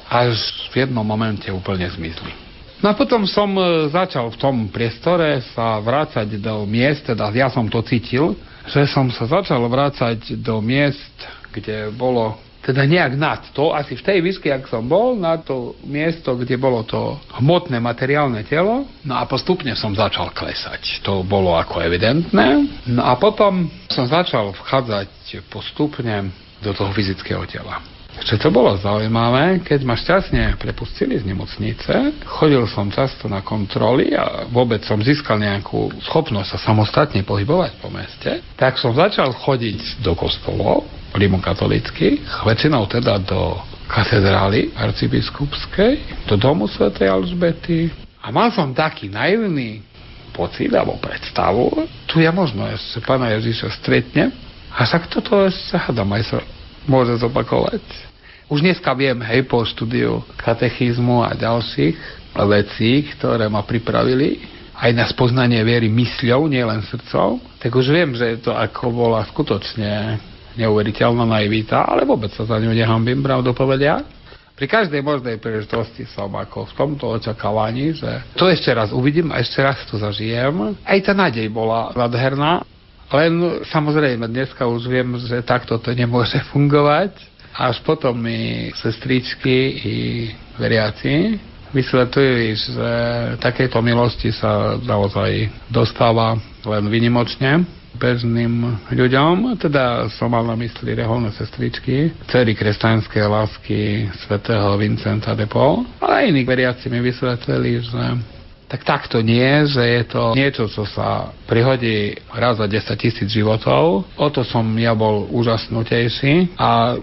až v jednom momente úplne zmizli. No a potom som e, začal v tom priestore sa vrácať do miest, teda ja som to cítil, že som sa začal vrácať do miest, kde bolo teda nejak nad to, asi v tej výške, ak som bol, na to miesto, kde bolo to hmotné materiálne telo. No a postupne som začal klesať. To bolo ako evidentné. No a potom som začal vchádzať postupne do toho fyzického tela. Čo to bolo zaujímavé, keď ma šťastne prepustili z nemocnice, chodil som často na kontroly a vôbec som získal nejakú schopnosť sa samostatne pohybovať po meste, tak som začal chodiť do kostolov, rimokatolických, väčšinou teda do katedrály arcibiskupskej, do domu svätej Alžbety. A mal som taký naivný pocit alebo predstavu, tu ja možno ešte pána Ježiša stretnem, a však toto ešte hádam aj sa môže zopakovať. Už dneska viem, hej, po štúdiu katechizmu a ďalších vecí, ktoré ma pripravili, aj na spoznanie viery mysľou, nielen srdcov, tak už viem, že to ako bola skutočne neuveriteľná naivita, ale vôbec sa za ňu nehambím, pravdu povedia. Pri každej možnej príležitosti som ako v tomto očakávaní, že to ešte raz uvidím a ešte raz to zažijem. Aj tá nádej bola nádherná, len samozrejme dneska už viem, že takto to nemôže fungovať. Až potom mi sestričky i veriaci vysvetľujú, že takéto milosti sa naozaj dostáva len vynimočne bežným ľuďom, teda som mal na mysli reholné sestričky, cery kresťanskej lásky svätého Vincenta de Paul, ale aj iní veriaci mi vysvetlili, že tak takto nie, že je to niečo, čo sa prihodí raz za 10 tisíc životov. O to som ja bol úžasnutejší a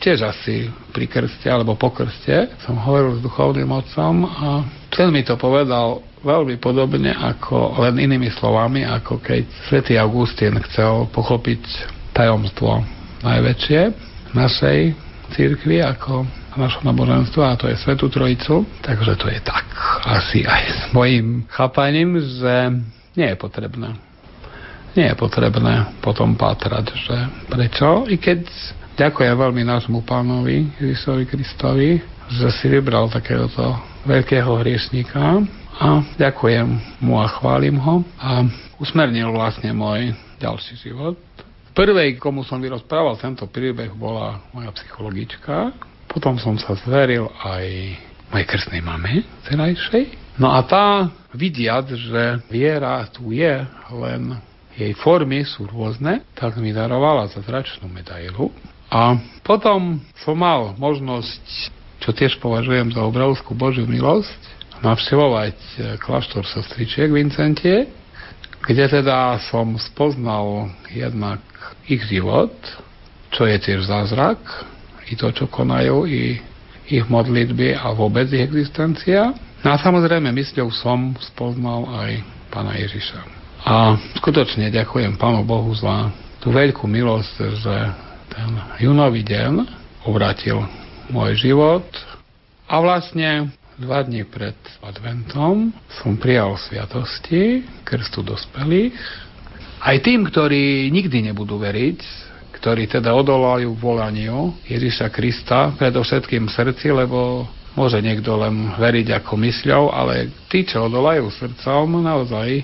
tiež asi pri krste alebo po krste som hovoril s duchovným otcom a ten mi to povedal veľmi podobne ako len inými slovami, ako keď svätý Augustín chcel pochopiť tajomstvo najväčšie našej církvy ako našho náboženstva a to je Svetú Trojicu. Takže to je tak asi aj s mojim chápaním, že nie je potrebné. Nie je potrebné potom pátrať, že prečo. I keď ďakujem veľmi nášmu pánovi Ježišovi Kristovi, že si vybral takéhoto veľkého hriešníka a ďakujem mu a chválim ho a usmernil vlastne môj ďalší život. Prvej, komu som vyrozprával tento príbeh, bola moja psychologička. Potom som sa zveril aj mojej krstnej mame terajšej. No a tá, vidiac, že viera tu je, len jej formy sú rôzne, tak mi darovala zazračnú medailu. A potom som mal možnosť, čo tiež považujem za obrovskú Božiu milosť, navštevovať e, kláštor sestričiek Vincentiek, kde teda som spoznal jednak ich život, čo je tiež zázrak, i to, čo konajú, i ich modlitby a vôbec ich existencia. No a samozrejme mysľou som spoznal aj pána Ježiša. A skutočne ďakujem Pánu Bohu za tú veľkú milosť, že ten junový deň obrátil môj život a vlastne dva dní pred adventom som prijal sviatosti krstu dospelých. Aj tým, ktorí nikdy nebudú veriť, ktorí teda odolajú volaniu Ježiša Krista, predovšetkým srdci, lebo môže niekto len veriť ako mysľou, ale tí, čo odolajú srdcom, naozaj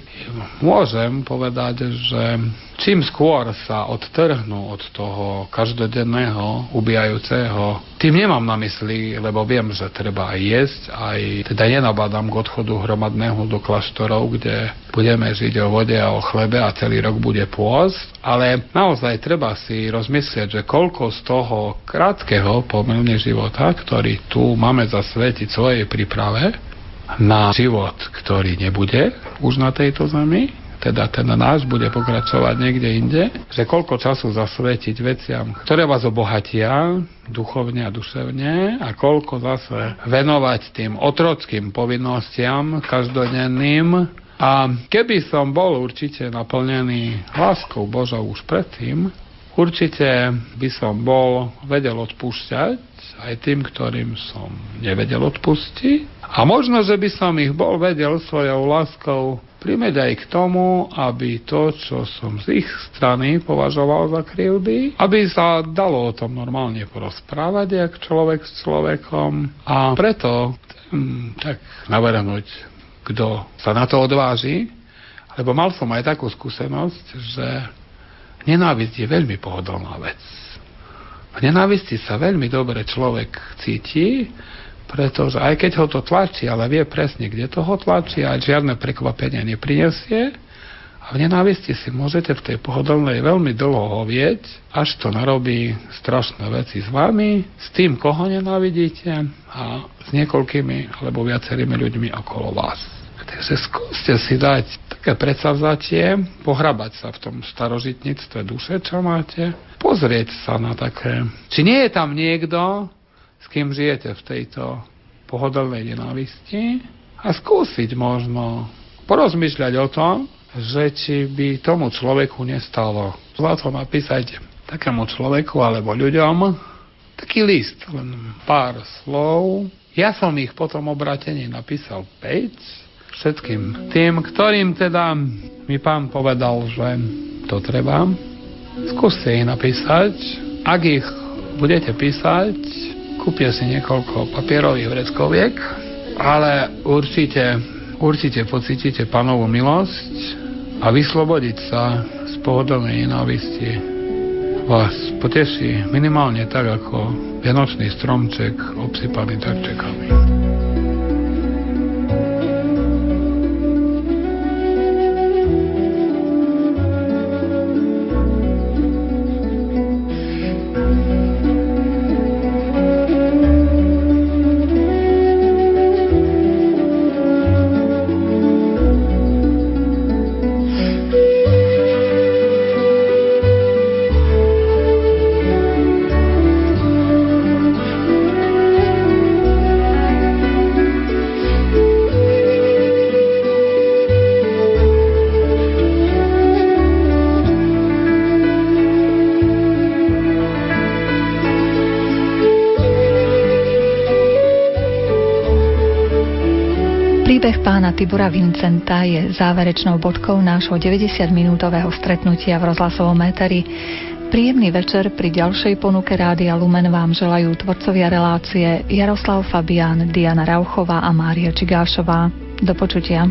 môžem povedať, že čím skôr sa odtrhnú od toho každodenného, ubijajúceho, tým nemám na mysli, lebo viem, že treba aj jesť, aj teda nenabádam k odchodu hromadného do klasztorov, kde budeme žiť o vode a o chlebe a celý rok bude pôst, ale naozaj treba si rozmyslieť, že koľko z toho krátkeho pomerne života, ktorý tu máme zasvetiť svojej príprave, na život, ktorý nebude už na tejto zemi, teda ten náš bude pokračovať niekde inde, že koľko času zasvetiť veciam, ktoré vás obohatia duchovne a duševne a koľko zase venovať tým otrockým povinnostiam každodenným. A keby som bol určite naplnený láskou Božou už predtým, určite by som bol vedel odpúšťať aj tým, ktorým som nevedel odpustiť. A možno, že by som ich bol vedel svojou láskou primeť aj k tomu, aby to, čo som z ich strany považoval za krivdy, aby sa dalo o tom normálne porozprávať, jak človek s človekom. A preto hm, tak navrhnúť, kto sa na to odváži, lebo mal som aj takú skúsenosť, že nenávisť je veľmi pohodlná vec. V nenávisti sa veľmi dobre človek cíti, pretože aj keď ho to tlačí, ale vie presne, kde to ho tlačí a žiadne prekvapenie neprinesie, a v nenávisti si môžete v tej pohodlnej veľmi dlho hovieť, až to narobí strašné veci s vami, s tým, koho nenávidíte a s niekoľkými alebo viacerými ľuďmi okolo vás. Takže skúste si dať také predsavzatie, pohrabať sa v tom starožitníctve duše, čo máte, pozrieť sa na také, či nie je tam niekto, s kým žijete v tejto pohodlnej nenávisti a skúsiť možno porozmýšľať o tom, že či by tomu človeku nestalo zlato napísať takému človeku alebo ľuďom taký list, len pár slov. Ja som ich potom obratení napísal 5 všetkým tým, ktorým teda mi pán povedal, že to treba. Skúste ich napísať. Ak ich budete písať, kúpia si niekoľko papierových vreckoviek, ale určite, určite pocítite panovú milosť a vyslobodiť sa z pohodlnej nenávisti vás poteší minimálne tak ako vianočný stromček obsypaný darčekami.
Tibora Vincenta je záverečnou bodkou nášho 90-minútového stretnutia v rozhlasovom éteri. Príjemný večer pri ďalšej ponuke Rádia Lumen vám želajú tvorcovia relácie Jaroslav Fabián, Diana Rauchová a Mária Čigášová. Do počutia.